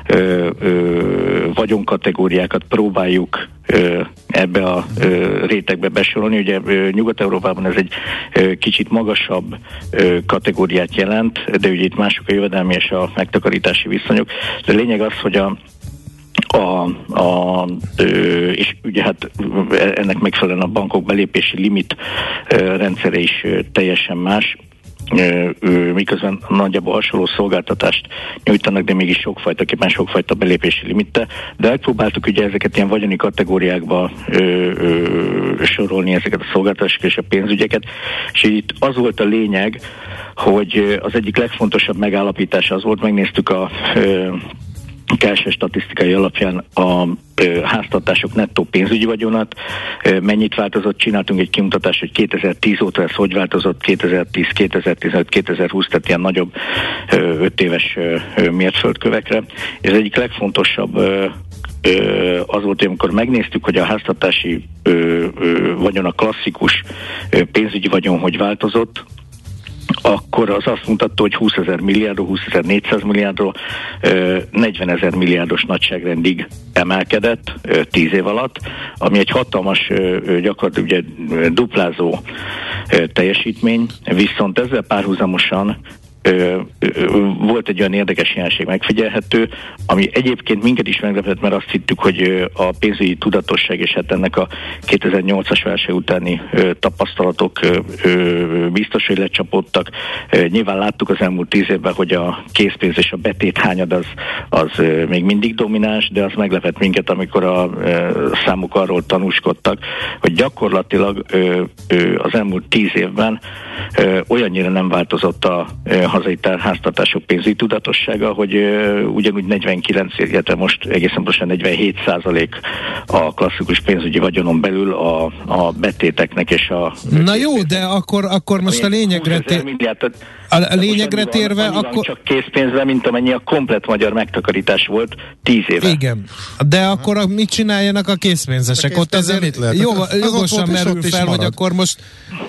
ö, ö, vagyonkategóriákat próbáljuk ö, ebbe a ö, rétegbe besorolni. Ugye ö, Nyugat-Európában ez egy ö, kicsit magasabb ö, kategóriát jelent, de ugye itt mások a jövedelmi és a megtakarítási viszonyok. De lényeg az, hogy a a, a, és ugye hát ennek megfelelően a bankok belépési limit rendszere is teljesen más. Miközben nagyjából hasonló szolgáltatást nyújtanak, de mégis sokfajtaképpen sokfajta belépési limite, de megpróbáltuk ugye ezeket ilyen vagyoni kategóriákba ö, ö, sorolni ezeket a szolgáltatásokat és a pénzügyeket, és itt az volt a lényeg, hogy az egyik legfontosabb megállapítás az volt, megnéztük a ö, Kelse statisztikai alapján a háztartások nettó pénzügyi vagyonat, ö, mennyit változott, csináltunk egy kimutatást, hogy 2010 óta ez hogy változott, 2010, 2015, 2020, tehát ilyen nagyobb ö, öt éves ö, ö, mértföldkövekre. Ez egyik legfontosabb az volt, amikor megnéztük, hogy a háztartási vagyon a klasszikus pénzügyi vagyon hogy változott, akkor az azt mutatta, hogy 20 ezer milliárdról, 20 ezer 400 milliárdról 40 ezer milliárdos nagyságrendig emelkedett 10 év alatt, ami egy hatalmas, gyakorlatilag ugye duplázó teljesítmény, viszont ezzel párhuzamosan ö, ö, volt egy olyan érdekes jelenség megfigyelhető, ami egyébként minket is meglepett, mert azt hittük, hogy a pénzügyi tudatosság és hát ennek a 2008-as válság utáni ö, tapasztalatok ö, biztos, hogy lecsapódtak. Nyilván láttuk az elmúlt tíz évben, hogy a készpénz és a betét hányad az, az még mindig domináns, de az meglepett minket, amikor a számuk arról tanúskodtak, hogy gyakorlatilag az elmúlt tíz évben olyannyira nem változott a hazai háztartások pénzügyi tudatossága, hogy ugyanúgy 49, illetve most egészen pontosan 47 százalék a klasszikus pénzügyi vagyonon belül a, a betéteknek és a... Na jó, de akkor, akkor most a lényegre, tér... a, a lényegre térve, akkor... Csak készpénzben, mint amennyi a komplet magyar megtakarítás volt 10 éve. Igen, de akkor a, mit csináljanak a készpénzesek? A Ott azért jó, jogosan merül fel, hogy akkor most,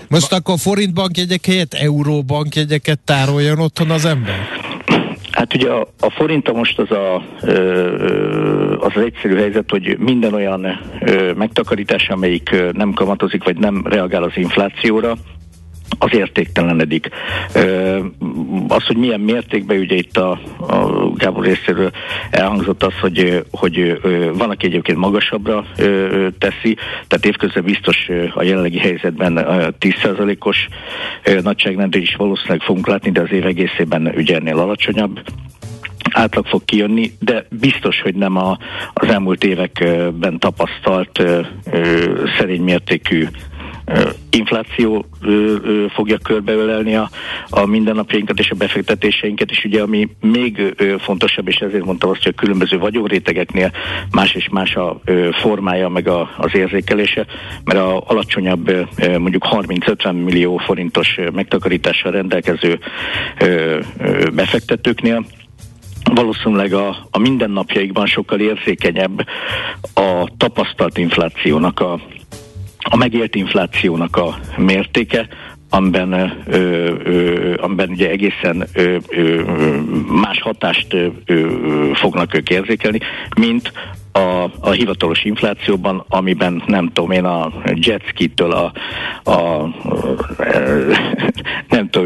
most akkor forintbankjegyek helyett euróbankjegyeket tárolja maradjon otthon az ember? Hát ugye a, a forinta most az a, az, az egyszerű helyzet, hogy minden olyan megtakarítás, amelyik nem kamatozik, vagy nem reagál az inflációra, az értéktelenedik. Az, hogy milyen mértékben, ugye itt a, a Gábor részéről elhangzott az, hogy, hogy van, aki egyébként magasabbra teszi, tehát évközben biztos a jelenlegi helyzetben 10%-os nagyságrendű is valószínűleg fogunk látni, de az év egészében ugye ennél alacsonyabb átlag fog kijönni, de biztos, hogy nem a, az elmúlt években tapasztalt ö, szerény mértékű infláció fogja körbeölelni a, a mindennapjainkat és a befektetéseinket, és ugye ami még fontosabb, és ezért mondtam azt, hogy a különböző vagyonrétegeknél más és más a formája, meg a, az érzékelése, mert a alacsonyabb mondjuk 30-50 millió forintos megtakarítással rendelkező befektetőknél valószínűleg a, a mindennapjaikban sokkal érzékenyebb a tapasztalt inflációnak a, a megélt inflációnak a mértéke, amiben, ö, ö, amiben ugye egészen ö, ö, más hatást ö, ö, fognak ők érzékelni, mint a, a hivatalos inflációban, amiben nem tudom én a jetski-től a, a, a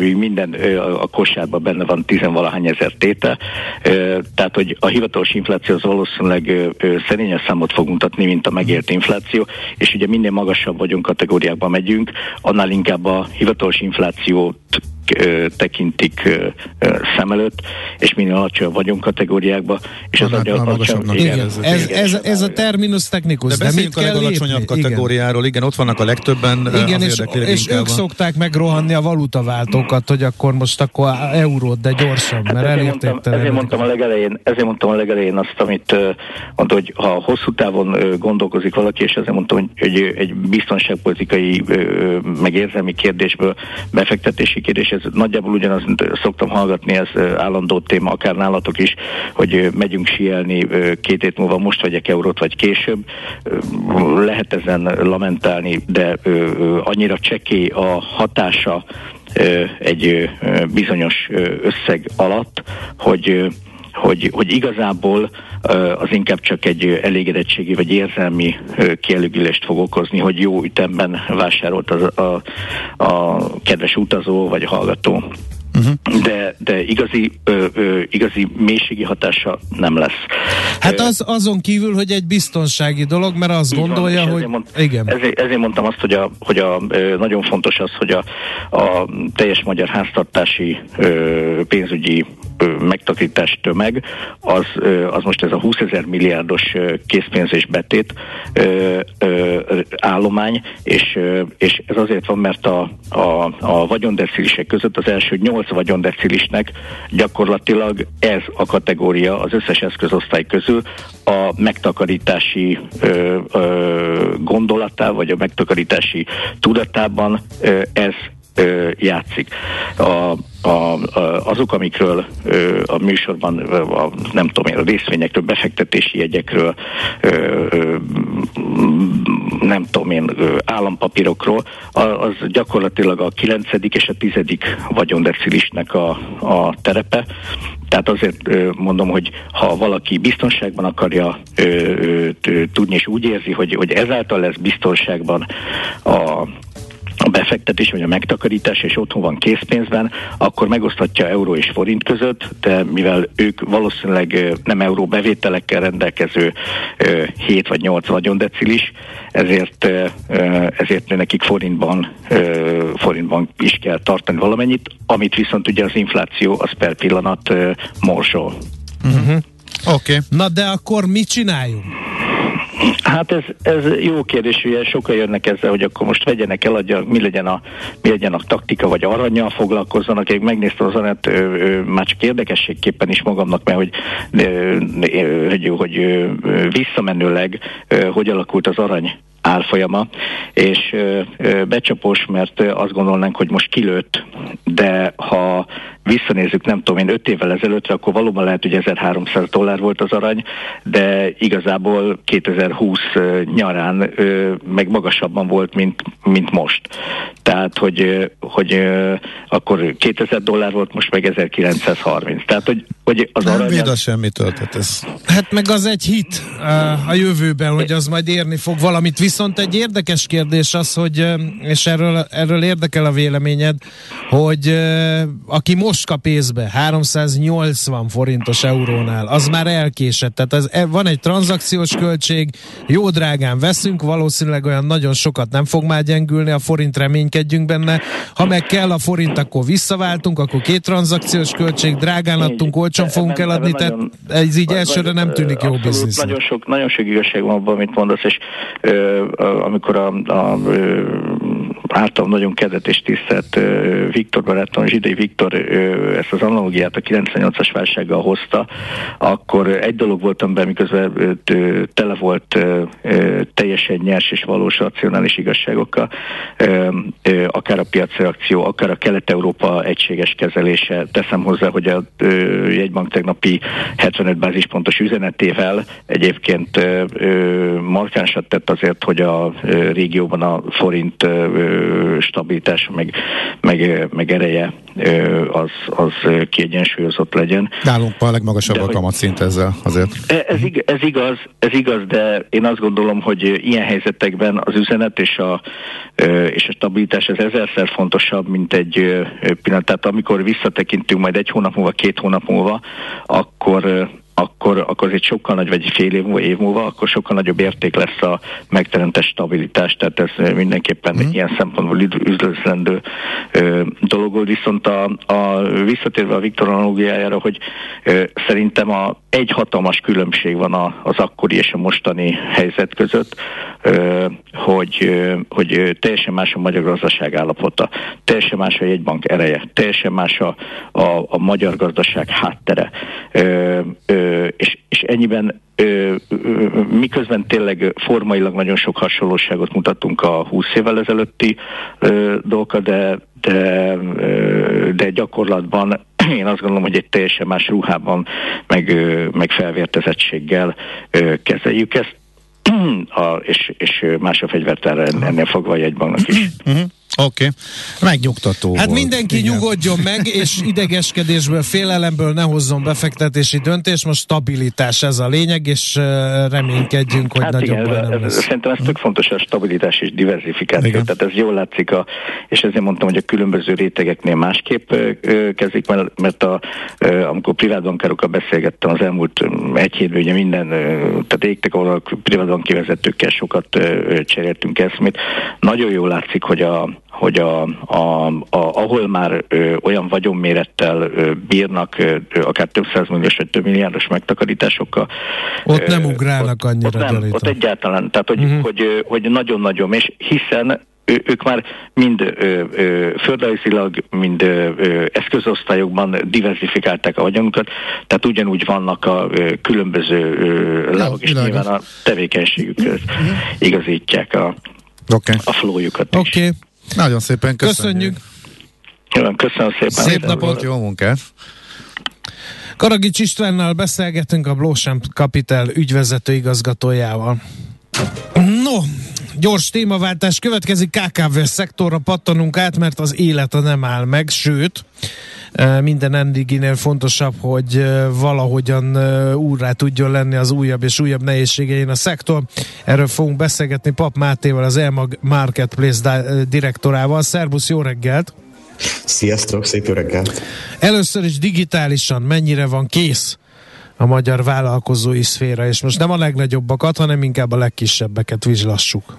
hogy minden a kosárban benne van tizenvalahány ezer tétel, tehát hogy a hivatalos infláció az valószínűleg szerényes számot fog mutatni, mint a megért infláció, és ugye minél magasabb vagyunk kategóriákban megyünk, annál inkább a hivatalos inflációt tekintik szem előtt, és minél alacsonyabb vagyunk kategóriákba, és az hát, alacsonyabb. Igen, ez, ez, ez, ez, a terminus technikus. De, de mit a legalacsonyabb lépni? kategóriáról, igen. igen, ott vannak a legtöbben. Igen, és, és ők szokták megrohanni a valutaváltókat, hogy akkor most akkor eurót, de gyorsan, hát mert elérték mondtam, ezért mondtam, a legelején, ezért mondtam a legelején azt, amit mondta, hogy ha hosszú távon gondolkozik valaki, és ezért mondtam, hogy, egy biztonságpolitikai uh, megérzelmi kérdésből befektetési kérdés, ez nagyjából ugyanaz szoktam hallgatni, ez állandó téma, akár nálatok is, hogy megyünk sielni két hét múlva, most vegyek eurót, vagy később. Lehet ezen lamentálni, de annyira csekély a hatása egy bizonyos összeg alatt, hogy hogy, hogy igazából az inkább csak egy elégedettségi vagy érzelmi kielégülést fog okozni, hogy jó ütemben vásárolt az, a, a kedves utazó vagy hallgató. Uh-huh. de, de igazi, ö, ö, igazi mélységi hatása nem lesz. Hát az azon kívül, hogy egy biztonsági dolog, mert azt gondolja, van, hogy... Ezért, mond, igen. Ezért, ezért mondtam azt, hogy, a, hogy a, nagyon fontos az, hogy a, a teljes magyar háztartási ö, pénzügyi megtakarítás tömeg, az, az most ez a 20 ezer milliárdos készpénz és betét ö, ö, állomány, és, és ez azért van, mert a, a, a vagyondecilisek között az első 8 vagyondecilisnek gyakorlatilag ez a kategória az összes eszközosztály közül a megtakarítási ö, ö, gondolatá, vagy a megtakarítási tudatában ö, ez ö, játszik. A, a, a, azok, amikről ö, a műsorban, a, nem tudom én, a részvényekről, befektetési jegyekről, ö, ö, nem tudom én, állampapírokról, az gyakorlatilag a 9. és a 10. vagyondecilisnek a, a terepe. Tehát azért mondom, hogy ha valaki biztonságban akarja ö, ö, tudni, és úgy érzi, hogy, hogy ezáltal lesz biztonságban a a befektetés vagy a megtakarítás, és otthon van készpénzben, akkor megoszthatja euró és forint között, de mivel ők valószínűleg nem euró bevételekkel rendelkező 7 vagy 8 vagyondecilis, ezért, ezért nekik forintban, forintban is kell tartani valamennyit, amit viszont ugye az infláció az per pillanat morsol. Uh-huh. Oké. Okay. Na de akkor mit csináljunk? Hát ez, ez jó kérdés, ugye sokan jönnek ezzel, hogy akkor most vegyenek el, mi legyen a, mi legyen a taktika, vagy aranyjal foglalkozzanak. Én megnéztem az aranyat, már csak érdekességképpen is magamnak, mert hogy, hogy, hogy visszamenőleg hogy alakult az arany árfolyama, és ö, ö, becsapós, mert azt gondolnánk, hogy most kilőtt, de ha visszanézzük, nem tudom én, 5 évvel ezelőttre, akkor valóban lehet, hogy 1300 dollár volt az arany, de igazából 2020 nyarán meg magasabban volt, mint, mint most. Tehát, hogy, hogy akkor 2000 dollár volt, most meg 1930. Tehát, hogy, hogy az nem arany... véd a semmitől, tehát ez... Hát meg az egy hit a jövőben, hogy az majd érni fog valamit. Viszont egy érdekes kérdés az, hogy, és erről, erről érdekel a véleményed, hogy aki most észbe 380 forintos eurónál, az már elkésett. Tehát az, e, van egy tranzakciós költség, jó drágán veszünk, valószínűleg olyan nagyon sokat nem fog már gyengülni, a forint reménykedjünk benne. Ha meg kell a forint, akkor visszaváltunk, akkor két tranzakciós költség, drágán adtunk, olcsón fogunk eladni, tehát ez így elsőre nem tűnik jó biznisz. Nagyon sok, nagyon sok igazság van abban, amit mondasz, és ö, amikor a, a ö, általam nagyon kedvet és tisztelt Viktor barátom, Zsidai Viktor ezt az analógiát a 98-as válsággal hozta, akkor egy dolog voltam be, miközben tele volt teljesen nyers és valós racionális igazságokkal, akár a piacreakció, akár a Kelet-Európa egységes kezelése. Teszem hozzá, hogy a jegybank tegnapi 75 bázispontos üzenetével egyébként markánsat tett azért, hogy a régióban a forint stabilitása, meg, meg, meg ereje az, az kiegyensúlyozott legyen. Nálunk a legmagasabb de, a kamatszint ezzel azért. E, ez, ez, igaz, ez igaz, de én azt gondolom, hogy ilyen helyzetekben az üzenet és a, és a stabilitás ez ezerszer fontosabb, mint egy pillanat. Tehát amikor visszatekintünk majd egy hónap múlva, két hónap múlva, akkor akkor, akkor egy sokkal nagy, vagy fél év múlva, év múlva, akkor sokkal nagyobb érték lesz a megteremtett stabilitás, tehát ez mindenképpen mm. ilyen szempontból üzletlendő dolog volt, viszont a, a visszatérve a Viktor analógiájára, hogy ö, szerintem a, egy hatalmas különbség van a, az akkori és a mostani helyzet között, ö, hogy, ö, hogy teljesen más a magyar gazdaság állapota, teljesen más a jegybank ereje, teljesen más a, a, a magyar gazdaság háttere. Ö, ö, és, és ennyiben miközben tényleg formailag nagyon sok hasonlóságot mutattunk a 20 évvel ezelőtti dolgokat, de, de, de gyakorlatban én azt gondolom, hogy egy teljesen más ruhában, meg, meg felvértezettséggel kezeljük ezt, a, és, és más a fegyvertára ennél fogva a jegybanknak is. Oké, okay. megnyugtató Hát volt. mindenki Igen. nyugodjon meg, és idegeskedésből, félelemből ne hozzon befektetési döntés, most stabilitás ez a lényeg, és reménykedjünk, hogy Hát nagyobb igen, baj ez, nem ez, lesz. szerintem ez tök fontos a stabilitás és diversifikáció, Igen. tehát ez jól látszik, a, és ezért mondtam, hogy a különböző rétegeknél másképp kezdik, mert, mert a, amikor privátbankárokkal beszélgettem az elmúlt egy hétben, ugye minden, tehát égtek, ahol a privátbanki vezetőkkel sokat cseréltünk eszmét. Nagyon jól látszik, hogy a hogy a, a, a, ahol már ö, olyan vagyonmérettel ö, bírnak, ö, akár több százmilliós vagy több milliárdos megtakarításokkal. Ott ö, nem ugrálnak ott, annyira, Ott, nem, ott egyáltalán, tehát hogy, Mhm. uh-huh. hogy, hogy nagyon-nagyon, és hiszen ő, ők már mind ö, ö, földrajzilag, mind ö, ö, eszközosztályokban diversifikálták a vagyonukat, tehát ugyanúgy vannak a ö, különböző ö, lábak, és nyilván a tevékenységükhöz igazítják a, okay. a flójukat is. Nagyon szépen köszönjük. köszönjük. Jó, Köszönöm szépen. Szép napot. Jó munkát. Karagics Istvánnal beszélgetünk a Blósem Capital ügyvezető igazgatójával. No, gyors témaváltás következik, KKV szektorra pattanunk át, mert az élet a nem áll meg, sőt, eh, minden endiginél fontosabb, hogy eh, valahogyan eh, úrrá tudjon lenni az újabb és újabb nehézségein a szektor. Erről fogunk beszélgetni Pap Mátéval, az Elmag Marketplace di- direktorával. Szerbusz, jó reggelt! Sziasztok, szép jó reggelt! Először is digitálisan mennyire van kész a magyar vállalkozói szféra, és most nem a legnagyobbakat, hanem inkább a legkisebbeket vizslassuk.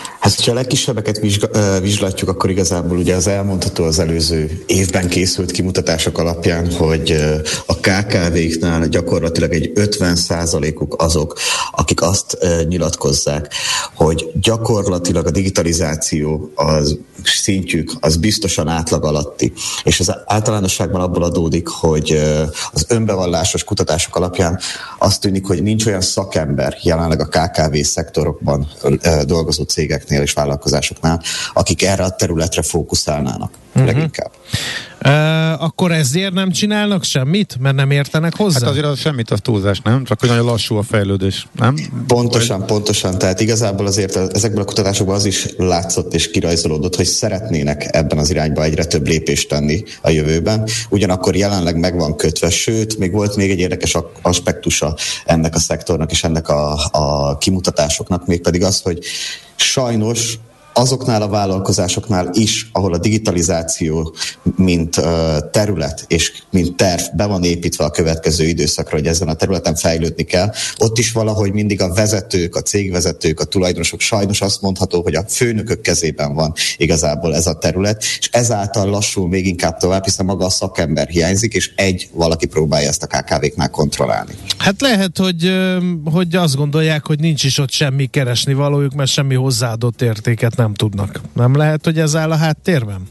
Hát, ha a legkisebbeket vizsga, akkor igazából ugye az elmondható az előző évben készült kimutatások alapján, hogy a KKV-knál gyakorlatilag egy 50%-uk azok, akik azt nyilatkozzák, hogy gyakorlatilag a digitalizáció az szintjük az biztosan átlag alatti. És ez általánosságban abból adódik, hogy az önbevallásos kutatások alapján azt tűnik, hogy nincs olyan szakember jelenleg a KKV szektorokban dolgozó cégeknél és vállalkozásoknál, akik erre a területre fókuszálnának uh-huh. leginkább. Uh, akkor ezért nem csinálnak semmit, mert nem értenek hozzá? Hát azért az semmit, az túlzás, nem? Csak hogy nagyon lassú a fejlődés, nem? Pontosan, pontosan. Tehát igazából azért ezekből a kutatásokból az is látszott és kirajzolódott, hogy szeretnének ebben az irányba egyre több lépést tenni a jövőben. Ugyanakkor jelenleg meg van kötve, sőt, még volt még egy érdekes aspektusa ennek a szektornak és ennek a, a kimutatásoknak, mégpedig az, hogy sajnos azoknál a vállalkozásoknál is, ahol a digitalizáció mint terület és mint terv be van építve a következő időszakra, hogy ezen a területen fejlődni kell, ott is valahogy mindig a vezetők, a cégvezetők, a tulajdonosok sajnos azt mondható, hogy a főnökök kezében van igazából ez a terület, és ezáltal lassul még inkább tovább, hiszen maga a szakember hiányzik, és egy valaki próbálja ezt a KKV-knál kontrollálni. Hát lehet, hogy, hogy azt gondolják, hogy nincs is ott semmi keresni valójuk, mert semmi hozzáadott értéket nem tudnak. Nem lehet, hogy ez áll a háttérben?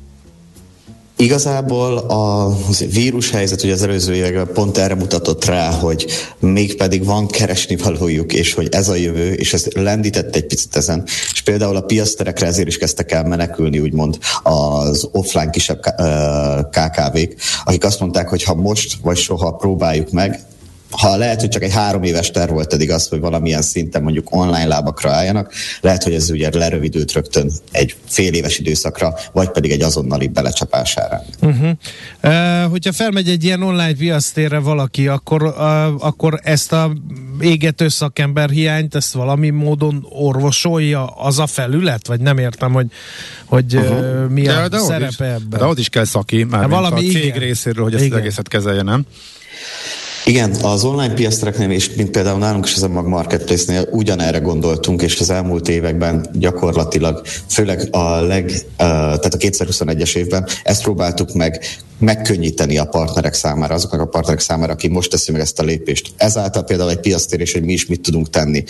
Igazából a vírus helyzet ugye az előző években pont erre mutatott rá, hogy mégpedig van keresni valójuk, és hogy ez a jövő, és ez lendített egy picit ezen. És például a piaszterekre ezért is kezdtek el menekülni, úgymond az offline kisebb KKV-k, akik azt mondták, hogy ha most vagy soha próbáljuk meg, ha lehet, hogy csak egy három éves terv volt eddig az, hogy valamilyen szinten mondjuk online lábakra álljanak, lehet, hogy ez ugye lerövidült rögtön egy fél éves időszakra, vagy pedig egy azonnali belecsapására. Uh-huh. Uh, hogyha felmegy egy ilyen online piasztérre valaki, akkor, uh, akkor ezt a égető szakember hiányt, ezt valami módon orvosolja az a felület? Vagy nem értem, hogy, hogy uh-huh. mi a de, de szerepe is, ebben? De ott is kell szaki, már valami valami a cég igen. részéről, hogy ezt Igen. az egészet kezelje, nem? Igen, az online piasztereknél és mint például nálunk is az a Mag Marketplace-nél ugyanerre gondoltunk, és az elmúlt években gyakorlatilag, főleg a leg, tehát a 2021-es évben ezt próbáltuk meg megkönnyíteni a partnerek számára, azoknak a partnerek számára, aki most teszi meg ezt a lépést. Ezáltal például egy piasztérés, hogy mi is mit tudunk tenni.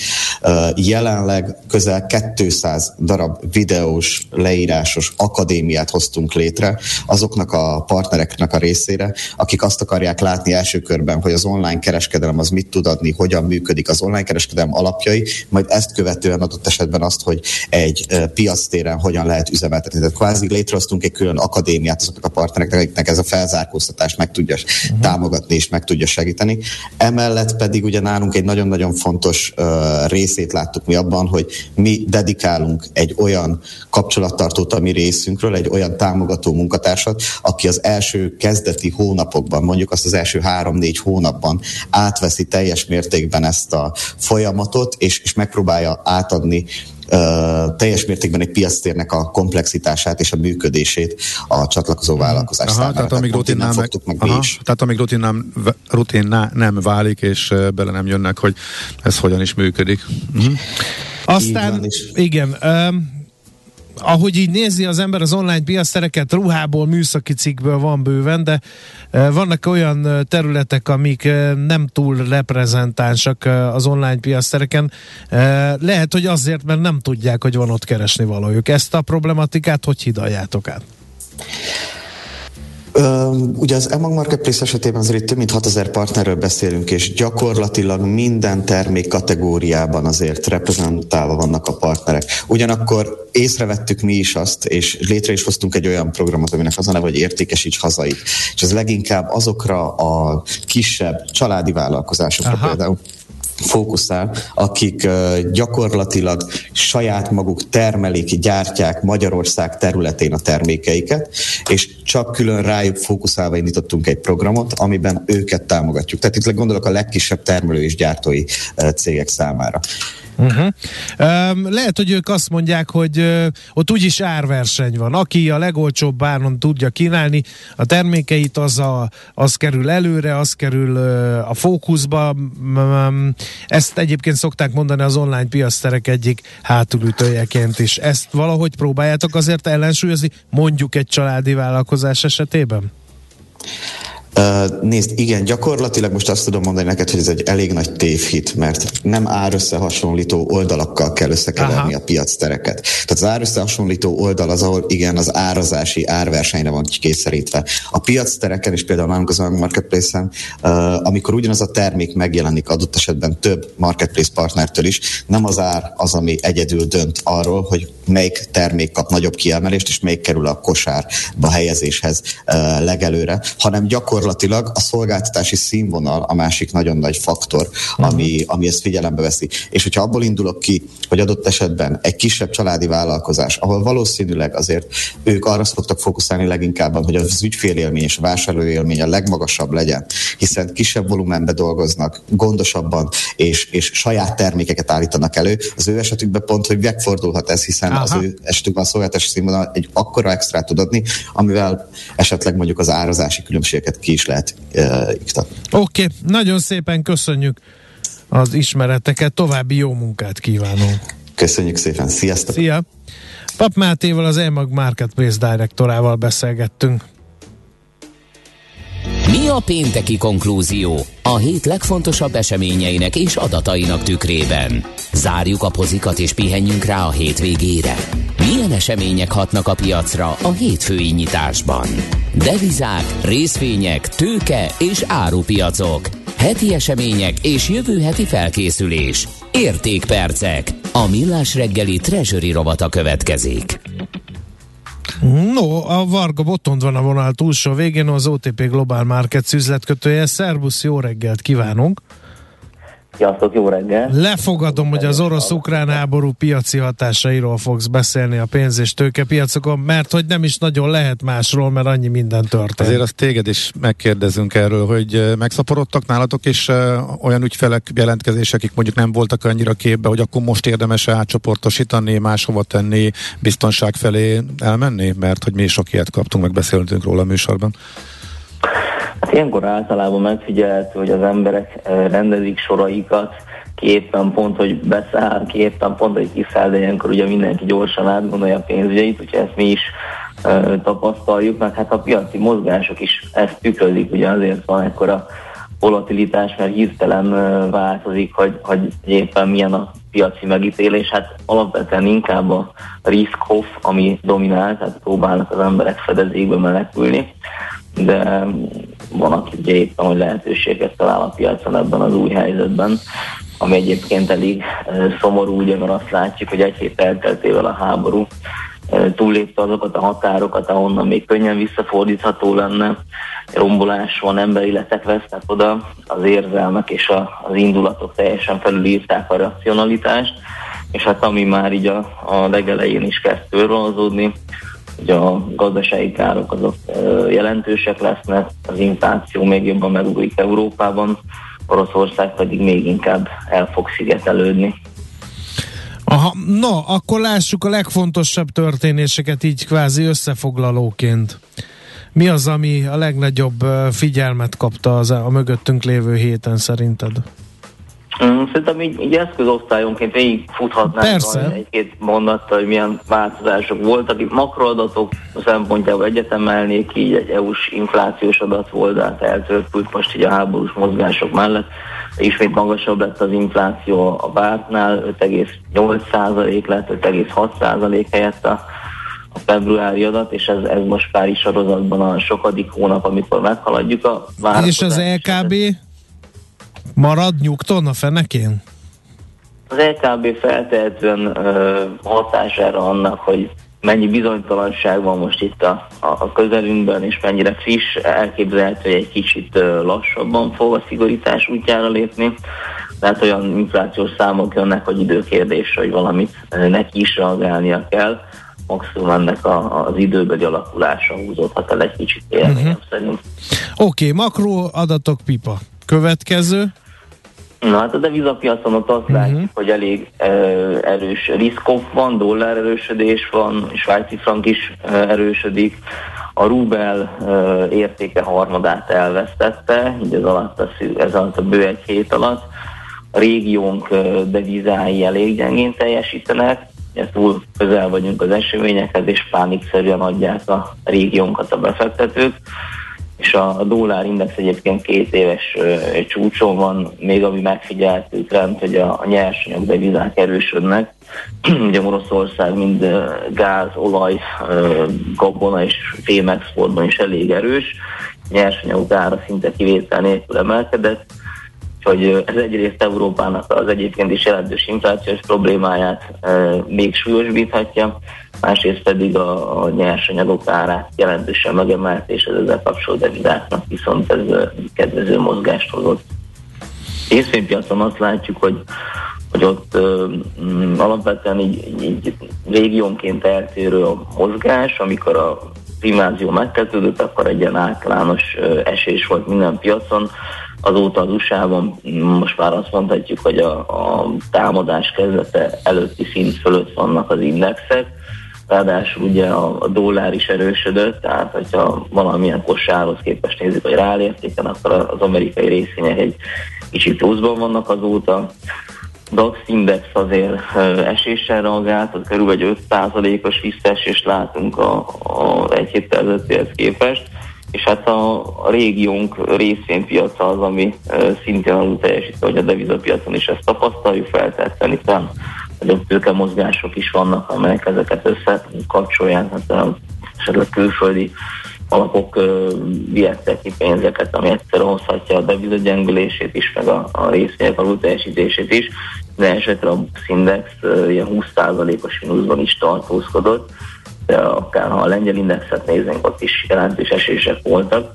Jelenleg közel 200 darab videós, leírásos akadémiát hoztunk létre azoknak a partnereknek a részére, akik azt akarják látni első körben, hogy az online kereskedelem az mit tud adni, hogyan működik az online kereskedelem alapjai, majd ezt követően adott esetben azt, hogy egy uh, piactéren hogyan lehet üzemeltetni. Tehát kvázi létrehoztunk egy külön akadémiát azoknak a partnereknek, akiknek ez a felzárkóztatást meg tudja uh-huh. támogatni és meg tudja segíteni. Emellett pedig ugye nálunk egy nagyon-nagyon fontos uh, részét láttuk mi abban, hogy mi dedikálunk egy olyan kapcsolattartót a mi részünkről, egy olyan támogató munkatársat, aki az első kezdeti hónapokban, mondjuk azt az első három-négy hónapban átveszi teljes mértékben ezt a folyamatot, és, és megpróbálja átadni Uh, teljes mértékben egy piactérnek a komplexitását és a működését a csatlakozó vállalkozás aha, számára. Tehát amíg rutin nem, meg, meg aha, tehát amíg rutin nem, rutin nem válik, és bele nem jönnek, hogy ez hogyan is működik. Uh-huh. Aztán, igen, um, ahogy így nézi az ember az online piasztereket, ruhából, műszaki cikkből van bőven, de e, vannak olyan e, területek, amik e, nem túl reprezentánsak az online piasztereken. Lehet, hogy azért, mert nem tudják, hogy van ott keresni valójuk. Ezt a problematikát hogy hidaljátok át? Ugye az Emag Marketplace esetében azért több mint 6000 partnerről beszélünk, és gyakorlatilag minden termék kategóriában azért reprezentálva vannak a partnerek. Ugyanakkor észrevettük mi is azt, és létre is hoztunk egy olyan programot, aminek az a neve, hogy értékesíts hazait. És ez leginkább azokra a kisebb családi vállalkozásokra Aha. például fókuszál, akik gyakorlatilag saját maguk termelik, gyártják Magyarország területén a termékeiket, és csak külön rájuk fókuszálva indítottunk egy programot, amiben őket támogatjuk. Tehát itt gondolok a legkisebb termelő és gyártói cégek számára. Uh-huh. Lehet, hogy ők azt mondják, hogy uh, ott úgyis árverseny van. Aki a legolcsóbb áron tudja kínálni a termékeit, az, a, az kerül előre, az kerül a fókuszba. Ezt egyébként szokták mondani az online piaszterek egyik hátulütőjeként is. Ezt valahogy próbáljátok azért ellensúlyozni, mondjuk egy családi vállalkozás esetében? Nézd, igen, gyakorlatilag most azt tudom mondani neked, hogy ez egy elég nagy tévhit, mert nem árösszehasonlító oldalakkal kell összekeverni Aha. a piactereket. Tehát az árösszehasonlító oldal az, ahol igen, az árazási árversenyre van kényszerítve. A piactereken is például nálunk az marketplace-en, amikor ugyanaz a termék megjelenik adott esetben több marketplace partnertől is, nem az ár az, ami egyedül dönt arról, hogy melyik termék kap nagyobb kiemelést, és melyik kerül a kosárba helyezéshez legelőre, hanem gyakorlatilag a szolgáltatási színvonal a másik nagyon nagy faktor, ami, uh-huh. ami ezt figyelembe veszi. És hogyha abból indulok ki, hogy adott esetben egy kisebb családi vállalkozás, ahol valószínűleg azért ők arra szoktak fókuszálni leginkább, hogy az ügyfélélmény és a vásárlóélmény a legmagasabb legyen, hiszen kisebb volumenbe dolgoznak, gondosabban, és, és saját termékeket állítanak elő. Az ő esetükben pont, hogy megfordulhat ez, hiszen Aha. az ő esetükben a szolgáltatási színvonal egy akkora extrát tud adni, amivel esetleg mondjuk az árazási különbségeket ki is lehet uh, iktatni. Oké, okay. nagyon szépen köszönjük az ismereteket, további jó munkát kívánunk. Köszönjük szépen, sziasztok! Szia! Pap Mátéval, az EMAG Marketplace Directorával beszélgettünk. Mi a pénteki konklúzió? A hét legfontosabb eseményeinek és adatainak tükrében. Zárjuk a pozikat és pihenjünk rá a hétvégére. Milyen események hatnak a piacra a hétfői nyitásban? Devizák, részvények, tőke és árupiacok. Heti események és jövő heti felkészülés. Értékpercek. A millás reggeli treasury rovata következik. No, a Varga Botond van a vonal túlsó végén, az OTP Global Markets üzletkötője. Szerbusz, jó reggelt kívánunk! Sziasztok, jó reggel! Lefogadom, hogy az orosz-ukrán háború piaci hatásairól fogsz beszélni a pénz- és tőkepiacokon, mert hogy nem is nagyon lehet másról, mert annyi minden történt. Azért azt téged is megkérdezünk erről, hogy megszaporodtak nálatok is olyan ügyfelek jelentkezések, akik mondjuk nem voltak annyira képbe, hogy akkor most érdemes átcsoportosítani, máshova tenni, biztonság felé elmenni, mert hogy mi sok ilyet kaptunk, meg beszéltünk róla a műsorban. Hát ilyenkor általában megfigyelhető, hogy az emberek eh, rendezik soraikat, képen pont, hogy beszáll, képen pont, hogy kiszáll, de ilyenkor ugye mindenki gyorsan átgondolja a pénzügyeit, úgyhogy ezt mi is e, tapasztaljuk, meg hát a piaci mozgások is ezt tükrözik, ugye azért van ekkora volatilitás, mert hirtelen e, változik, hogy, hogy éppen milyen a piaci megítélés, hát alapvetően inkább a risk-off, ami dominál, tehát próbálnak az emberek fedezékbe menekülni de van, aki ugye éppen, hogy lehetőséget talál a piacon ebben az új helyzetben, ami egyébként elég szomorú, ugye, mert azt látjuk, hogy egy hét elteltével a háború túllépte azokat a határokat, ahonnan még könnyen visszafordítható lenne. Rombolás van, emberéletek vesznek oda, az érzelmek és a, az indulatok teljesen felülírták a racionalitást, és hát ami már így a, a legelején is kezd törvonzódni, hogy a gazdasági károk azok jelentősek lesznek, az infláció még jobban megugrik Európában, Oroszország pedig még inkább el fog szigetelődni. Aha, no, akkor lássuk a legfontosabb történéseket így kvázi összefoglalóként. Mi az, ami a legnagyobb figyelmet kapta az a mögöttünk lévő héten szerinted? Szerintem így, így eszközosztályonként végig futhatnánk egy-két mondattal, hogy milyen változások voltak. Itt makroadatok szempontjából egyetemelnék, így egy EU-s inflációs adat volt, de hát eltörpült most így a háborús mozgások mellett. Ismét magasabb lett az infláció a vártnál, 5,8% lett, 5,6% helyett a a februári adat, és ez, ez most pár sorozatban a sokadik hónap, amikor meghaladjuk a várakozást. És az LKB? Marad nyugton a fenekén? Az LKB feltehetően uh, hatására annak, hogy mennyi bizonytalanság van most itt a, a közelünkben, és mennyire friss, elképzelhető, hogy egy kicsit lassabban fog a szigorítás útjára lépni. Tehát olyan inflációs számok jönnek, hogy időkérdés, hogy valamit neki is reagálnia kell. Maximum ennek a, az időbeli alakulása húzódhat el egy kicsit uh-huh. szerint. Oké, okay, makro adatok pipa. Következő? Na hát a devizapiacon ott azt uh-huh. látjuk, hogy elég uh, erős riszkok van, dollár erősödés van, svájci frank is uh, erősödik, a rubel uh, értéke harmadát elvesztette, így ez alatt a, ez alatt a bő egy hét alatt. A régiónk uh, devizái elég gyengén teljesítenek, ezt túl közel vagyunk az eseményekhez, és pánikszerűen adják a régiónkat a befektetők és a, dollár index egyébként két éves csúcson van, még ami megfigyeltő trend, hogy a, a nyersanyag devizák erősödnek. Ugye Oroszország mind gáz, olaj, gabona és fémexportban is elég erős, nyersanyagok ára szinte kivétel nélkül emelkedett, hogy ez egyrészt Európának az egyébként is jelentős inflációs problémáját még súlyosbíthatja, másrészt pedig a, a nyersanyagok árát jelentősen megemelt, és ez ezzel kapcsolódó devizáknak viszont ez kedvező mozgást hozott. Részvénypiacon azt látjuk, hogy hogy ott um, alapvetően így, így régiónként eltérő a mozgás, amikor a primázió megkezdődött, akkor egy ilyen általános esés volt minden piacon, azóta az USA-ban most már azt mondhatjuk, hogy a, a támadás kezdete előtti szint fölött vannak az indexek, ráadásul ugye a, a dollár is erősödött, tehát hogyha valamilyen kosárhoz képest nézzük, hogy rálértéken, akkor az amerikai részvények egy kicsit pluszban vannak azóta. DAX index azért eséssel reagált, az körülbelül 5%-os visszaesést látunk a, a egy héttel ezelőttihez képest és hát a, a régiónk részvénypiaca az, ami szintén alul teljesít, hogy a devizapiacon is ezt tapasztaljuk, feltehetően itt nagyobb tőkemozgások is vannak, amelyek ezeket összekapcsolják, hát esetleg külföldi alapok vihettek ki pénzeket, ami egyszer hozhatja a deviza gyengülését is, meg a, a részvények alul teljesítését is, de esetre a Bux Index ilyen 20%-os mínuszban is tartózkodott, akár ha a lengyel indexet nézünk, ott is jelentős esések voltak,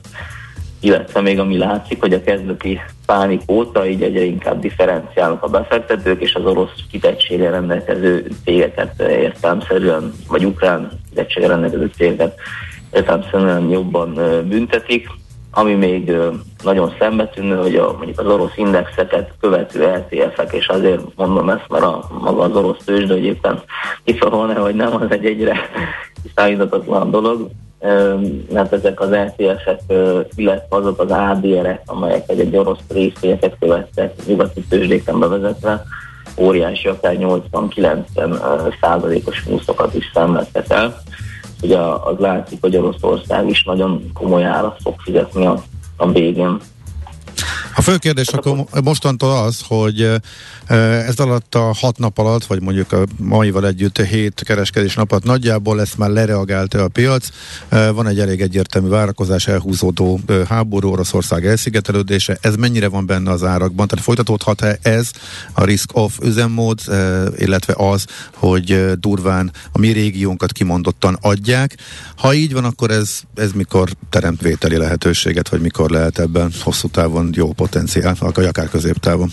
illetve még ami látszik, hogy a kezdeti pánik óta így egyre inkább differenciálnak a befektetők, és az orosz kitettséggel rendelkező cégeket értelmszerűen, vagy ukrán kitettséggel rendelkező cégeket értelmszerűen jobban büntetik, ami még nagyon szembetűnő, hogy a, mondjuk az orosz indexeket követő LTF-ek, és azért mondom ezt, mert a, maga az orosz tőzsde, hogy éppen kiszorolna, hogy nem, az egy egyre számítatatlan dolog, mert ezek az LTF-ek, illetve azok az ADR-ek, amelyek egy, egy orosz részvényeket követtek nyugati tőzsdéken bevezetve, óriási, akár 80-90 százalékos műszokat is szenvedtek el ugye az látszik, hogy Oroszország is nagyon komoly árat fog fizetni a, a végén. A fő kérdés akkor mostantól az, hogy ez alatt a hat nap alatt, vagy mondjuk a maival együtt hét kereskedés napot nagyjából ezt már lereagálta a piac. Van egy elég egyértelmű várakozás, elhúzódó háború, Oroszország elszigetelődése. Ez mennyire van benne az árakban? Tehát folytatódhat-e ez a risk-off üzemmód, illetve az, hogy durván a mi régiónkat kimondottan adják. Ha így van, akkor ez, ez mikor teremt vételi lehetőséget, vagy mikor lehet ebben hosszú távon jó potenciál, akár középtávon?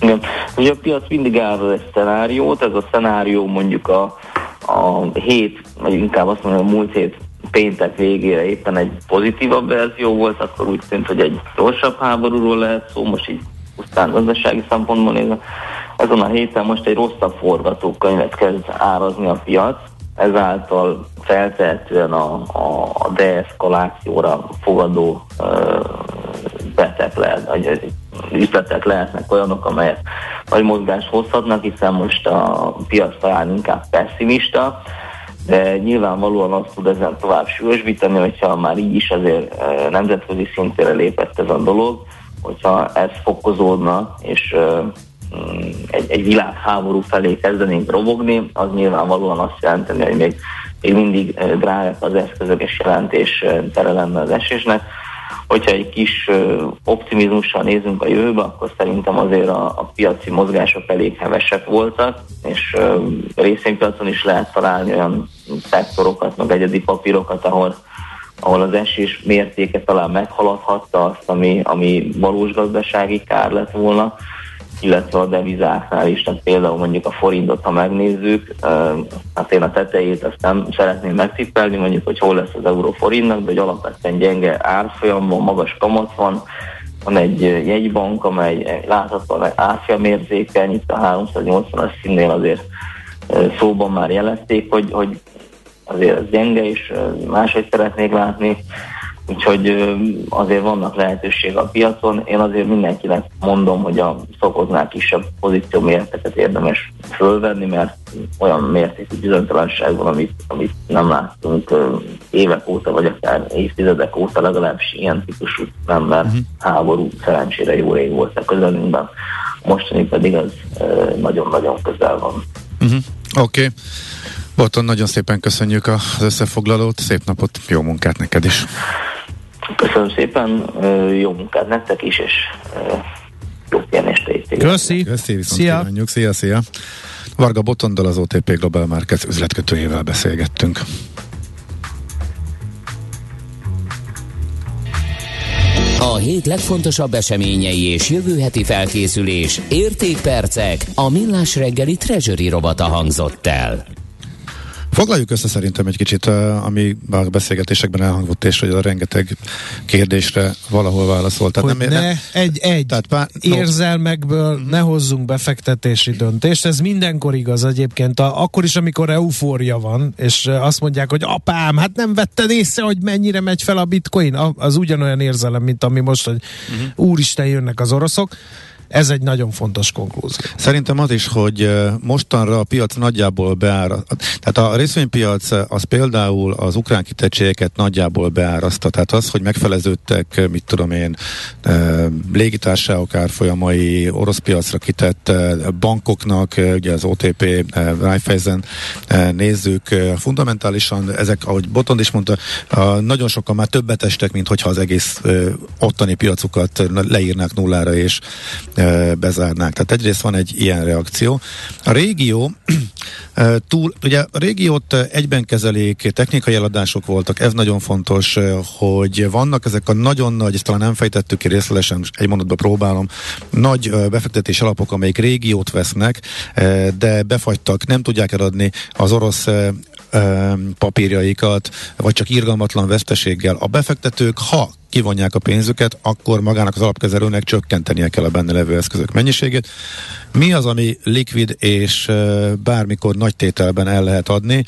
Igen. Ugye a piac mindig áll egy szenáriót, ez a szenárió mondjuk a, a hét, vagy inkább azt mondom, a múlt hét péntek végére éppen egy pozitívabb verzió volt, akkor úgy tűnt, hogy egy gyorsabb háborúról lehet szó, most így pusztán gazdasági szempontból nézve. Ezen a héten most egy rosszabb forgatókönyvet kezd árazni a piac, ezáltal feltehetően a, a, a deeszkalációra fogadó ö, betek lehet, üzletek lehetnek olyanok, amelyek nagy mozgást hozhatnak, hiszen most a piac talán inkább pessimista, de nyilvánvalóan azt tud ezen tovább súlyosbítani, hogyha már így is azért nemzetközi szintére lépett ez a dolog, hogyha ez fokozódna, és mm, egy, egy világháború felé kezdenénk robogni, az nyilvánvalóan azt jelenteni, hogy még, még mindig drágák az eszközök és jelentés tere lenne az esésnek. Hogyha egy kis optimizmussal nézünk a jövőbe, akkor szerintem azért a, a piaci mozgások elég hevesek voltak, és részvénypiacon is lehet találni olyan szektorokat, meg egyedi papírokat, ahol ahol az esés mértéke talán meghaladhatta azt, ami, ami valós gazdasági kár lett volna, illetve a devizáknál is, tehát például mondjuk a forintot, ha megnézzük, hát én a tetejét azt nem szeretném megtippelni, mondjuk, hogy hol lesz az euró forintnak, de hogy alapvetően gyenge árfolyam van, magas kamat van, van egy jegybank, amely láthatóan árfolyam érzékeny, itt a 380-as színnél azért szóban már jelezték, hogy, hogy azért ez gyenge, és máshogy szeretnék látni. Úgyhogy azért vannak lehetőség a piacon. Én azért mindenkinek mondom, hogy a szokoznál kisebb pozíció méreteket érdemes fölvenni, mert olyan mértékű bizonytalanság van, amit, amit nem láttunk évek óta, vagy akár évtizedek óta, legalábbis ilyen típusú mert uh-huh. háború szerencsére jó rég volt a közelünkben. Mostani pedig az nagyon-nagyon közel van. Uh-huh. Oké. Okay. Boton, nagyon szépen köszönjük az összefoglalót, szép napot, jó munkát neked is! Köszönöm szépen, jó munkát nektek is, és jó pihenést Köszi! Köszi, szia! Szia, szia! Varga Botondal az OTP Global Markets üzletkötőjével beszélgettünk. A hét legfontosabb eseményei és jövő heti felkészülés, értékpercek, a millás reggeli treasury robata hangzott el. Foglaljuk össze szerintem egy kicsit, ami a beszélgetésekben elhangzott, és hogy a rengeteg kérdésre valahol válaszolt. Tehát hogy nem, ne, egy, egy tehát pár, érzelmekből no. ne hozzunk befektetési döntést. Ez mindenkor igaz egyébként. A, akkor is, amikor eufória van, és azt mondják, hogy apám, hát nem vetted észre, hogy mennyire megy fel a bitcoin. Az ugyanolyan érzelem, mint ami most, hogy uh-huh. úristen jönnek az oroszok. Ez egy nagyon fontos konklúzió. Szerintem az is, hogy mostanra a piac nagyjából beára, tehát a részvénypiac az például az ukrán kitettségeket nagyjából beáraszta, tehát az, hogy megfeleződtek, mit tudom én, légitársaságok árfolyamai, orosz piacra kitett bankoknak, ugye az OTP, Raiffeisen nézzük, fundamentálisan ezek, ahogy Botond is mondta, nagyon sokan már többet estek, mint hogyha az egész ottani piacukat leírnák nullára, és bezárnák. Tehát egyrészt van egy ilyen reakció. A régió túl, ugye a régiót egyben kezelik, technikai eladások voltak, ez nagyon fontos, hogy vannak ezek a nagyon nagy, ezt talán nem fejtettük ki részletesen, egy mondatba próbálom, nagy befektetés alapok, amelyik régiót vesznek, de befagytak, nem tudják eladni az orosz papírjaikat, vagy csak irgalmatlan veszteséggel. A befektetők, ha kivonják a pénzüket, akkor magának az alapkezelőnek csökkentenie kell a benne levő eszközök mennyiségét. Mi az, ami likvid és bármikor nagy tételben el lehet adni?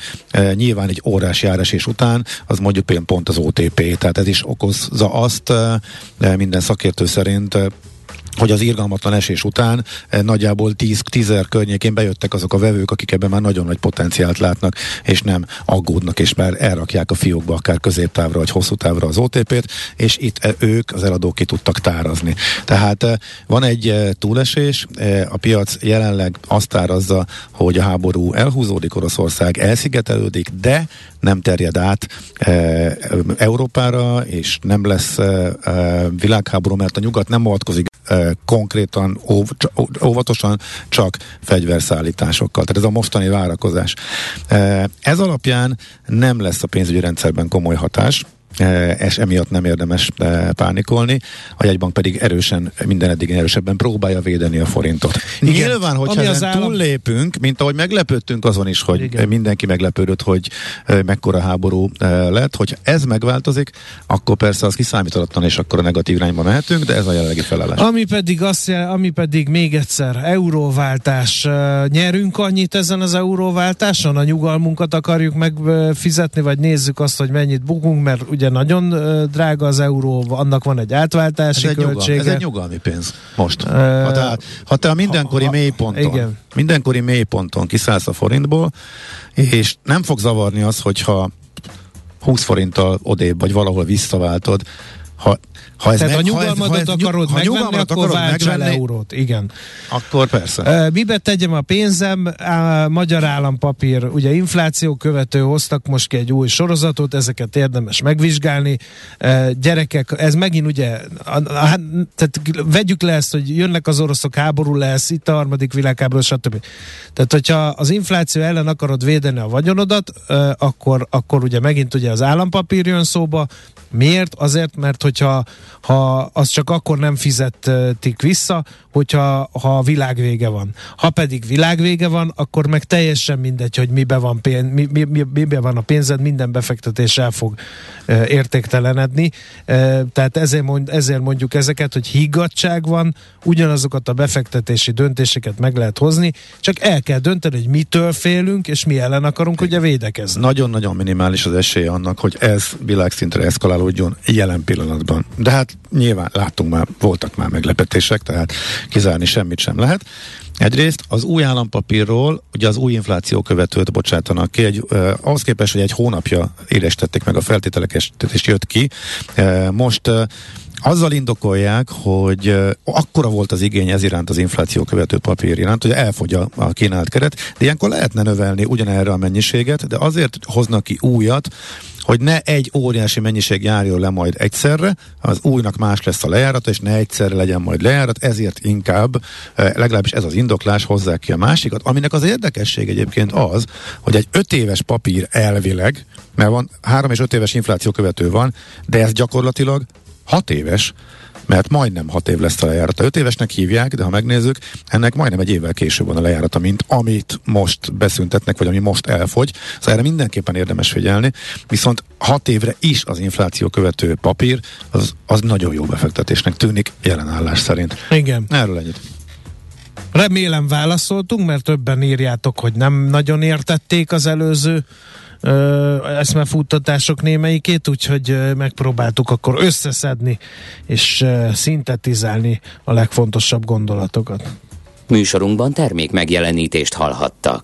Nyilván egy órás járás után, az mondjuk pont az OTP, tehát ez is okozza azt minden szakértő szerint, hogy az irgalmatlan esés után eh, nagyjából 10 tízer környékén bejöttek azok a vevők, akik ebben már nagyon nagy potenciált látnak, és nem aggódnak, és már elrakják a fiókba akár középtávra vagy hosszú távra az OTP-t, és itt eh, ők, az eladók ki tudtak tárazni. Tehát eh, van egy túlesés, a piac jelenleg azt árazza, hogy a háború elhúzódik, Oroszország elszigetelődik, de nem terjed át e, Európára, és nem lesz e, e, világháború, mert a nyugat nem avatkozik konkrétan, óv, óvatosan, csak fegyverszállításokkal. Tehát ez a mostani várakozás. Ez alapján nem lesz a pénzügyi rendszerben komoly hatás, és emiatt nem érdemes pánikolni, a jegybank pedig erősen, minden eddig erősebben próbálja védeni a forintot. Igen. Nyilván, hogyha ezen állam... túllépünk, mint ahogy meglepődtünk azon is, hogy Igen. mindenki meglepődött, hogy mekkora háború lett, hogy ez megváltozik, akkor persze az kiszámítalatlan, és akkor a negatív irányba mehetünk, de ez a jelenlegi felállás. Ami pedig, azt, ami pedig még egyszer euróváltás. Nyerünk annyit ezen az euróváltáson? A nyugalmunkat akarjuk megfizetni, vagy nézzük azt, hogy mennyit bukunk, mert ugye ugye nagyon drága az euró, annak van egy átváltási ez költsége. Egy ez egy nyugalmi pénz most. Uh, ha, te, ha te a mindenkori ha, mélyponton, igen. mindenkori mélyponton kiszállsz a forintból, és nem fog zavarni az, hogyha 20 forinttal odébb, vagy valahol visszaváltod, ha ha ez Tehát meg, a nyugalmadat ha ez, ha akarod ha megvenni, akkor válts el eurót. Igen. Akkor persze. Mibe tegyem a pénzem? A magyar állampapír, ugye infláció követő hoztak most ki egy új sorozatot, ezeket érdemes megvizsgálni. Gyerekek, ez megint ugye, a, a, a, tehát vegyük le ezt, hogy jönnek az oroszok, háború lesz, itt a harmadik világháború, stb. Tehát, hogyha az infláció ellen akarod védeni a vagyonodat, akkor, akkor ugye megint ugye az állampapír jön szóba. Miért? Azért, mert hogyha ha az csak akkor nem fizetik vissza, hogyha ha világvége van. Ha pedig világvége van, akkor meg teljesen mindegy, hogy mibe van, pénz, mi, mi, mi, mibe van a pénzed, minden befektetés el fog e, értéktelenedni. E, tehát ezért, mond, ezért mondjuk ezeket, hogy higgadság van, ugyanazokat a befektetési döntéseket meg lehet hozni, csak el kell dönteni, hogy mitől félünk, és mi ellen akarunk ugye védekezni. Nagyon-nagyon minimális az esély annak, hogy ez világszintre eszkalálódjon jelen pillanatban. De hát nyilván láttunk már, voltak már meglepetések, tehát kizárni semmit sem lehet. Egyrészt az új állampapírról, ugye az új infláció követőt bocsátanak ki, egy, eh, ahhoz képest, hogy egy hónapja élestették meg a feltételeket, és jött ki. Eh, most eh, azzal indokolják, hogy uh, akkora volt az igény ez iránt az infláció követő papír iránt, hogy elfogy a, a kínált keret, de ilyenkor lehetne növelni ugyanerre a mennyiséget, de azért hoznak ki újat, hogy ne egy óriási mennyiség járjon le majd egyszerre, az újnak más lesz a lejárata, és ne egyszerre legyen majd lejárat, ezért inkább, legalábbis ez az indoklás hozzá ki a másikat, aminek az érdekesség egyébként az, hogy egy öt éves papír elvileg, mert van három és öt éves infláció követő van, de ez gyakorlatilag hat éves, mert majdnem hat év lesz a lejárata. Öt évesnek hívják, de ha megnézzük, ennek majdnem egy évvel később van a lejárata, mint amit most beszüntetnek, vagy ami most elfogy. Szóval erre mindenképpen érdemes figyelni, viszont hat évre is az infláció követő papír, az, az nagyon jó befektetésnek tűnik jelenállás szerint. Igen. Erről ennyit. Remélem válaszoltunk, mert többen írjátok, hogy nem nagyon értették az előző eszmefuttatások némelyikét, úgyhogy megpróbáltuk akkor összeszedni és szintetizálni a legfontosabb gondolatokat. Műsorunkban termék megjelenítést hallhattak.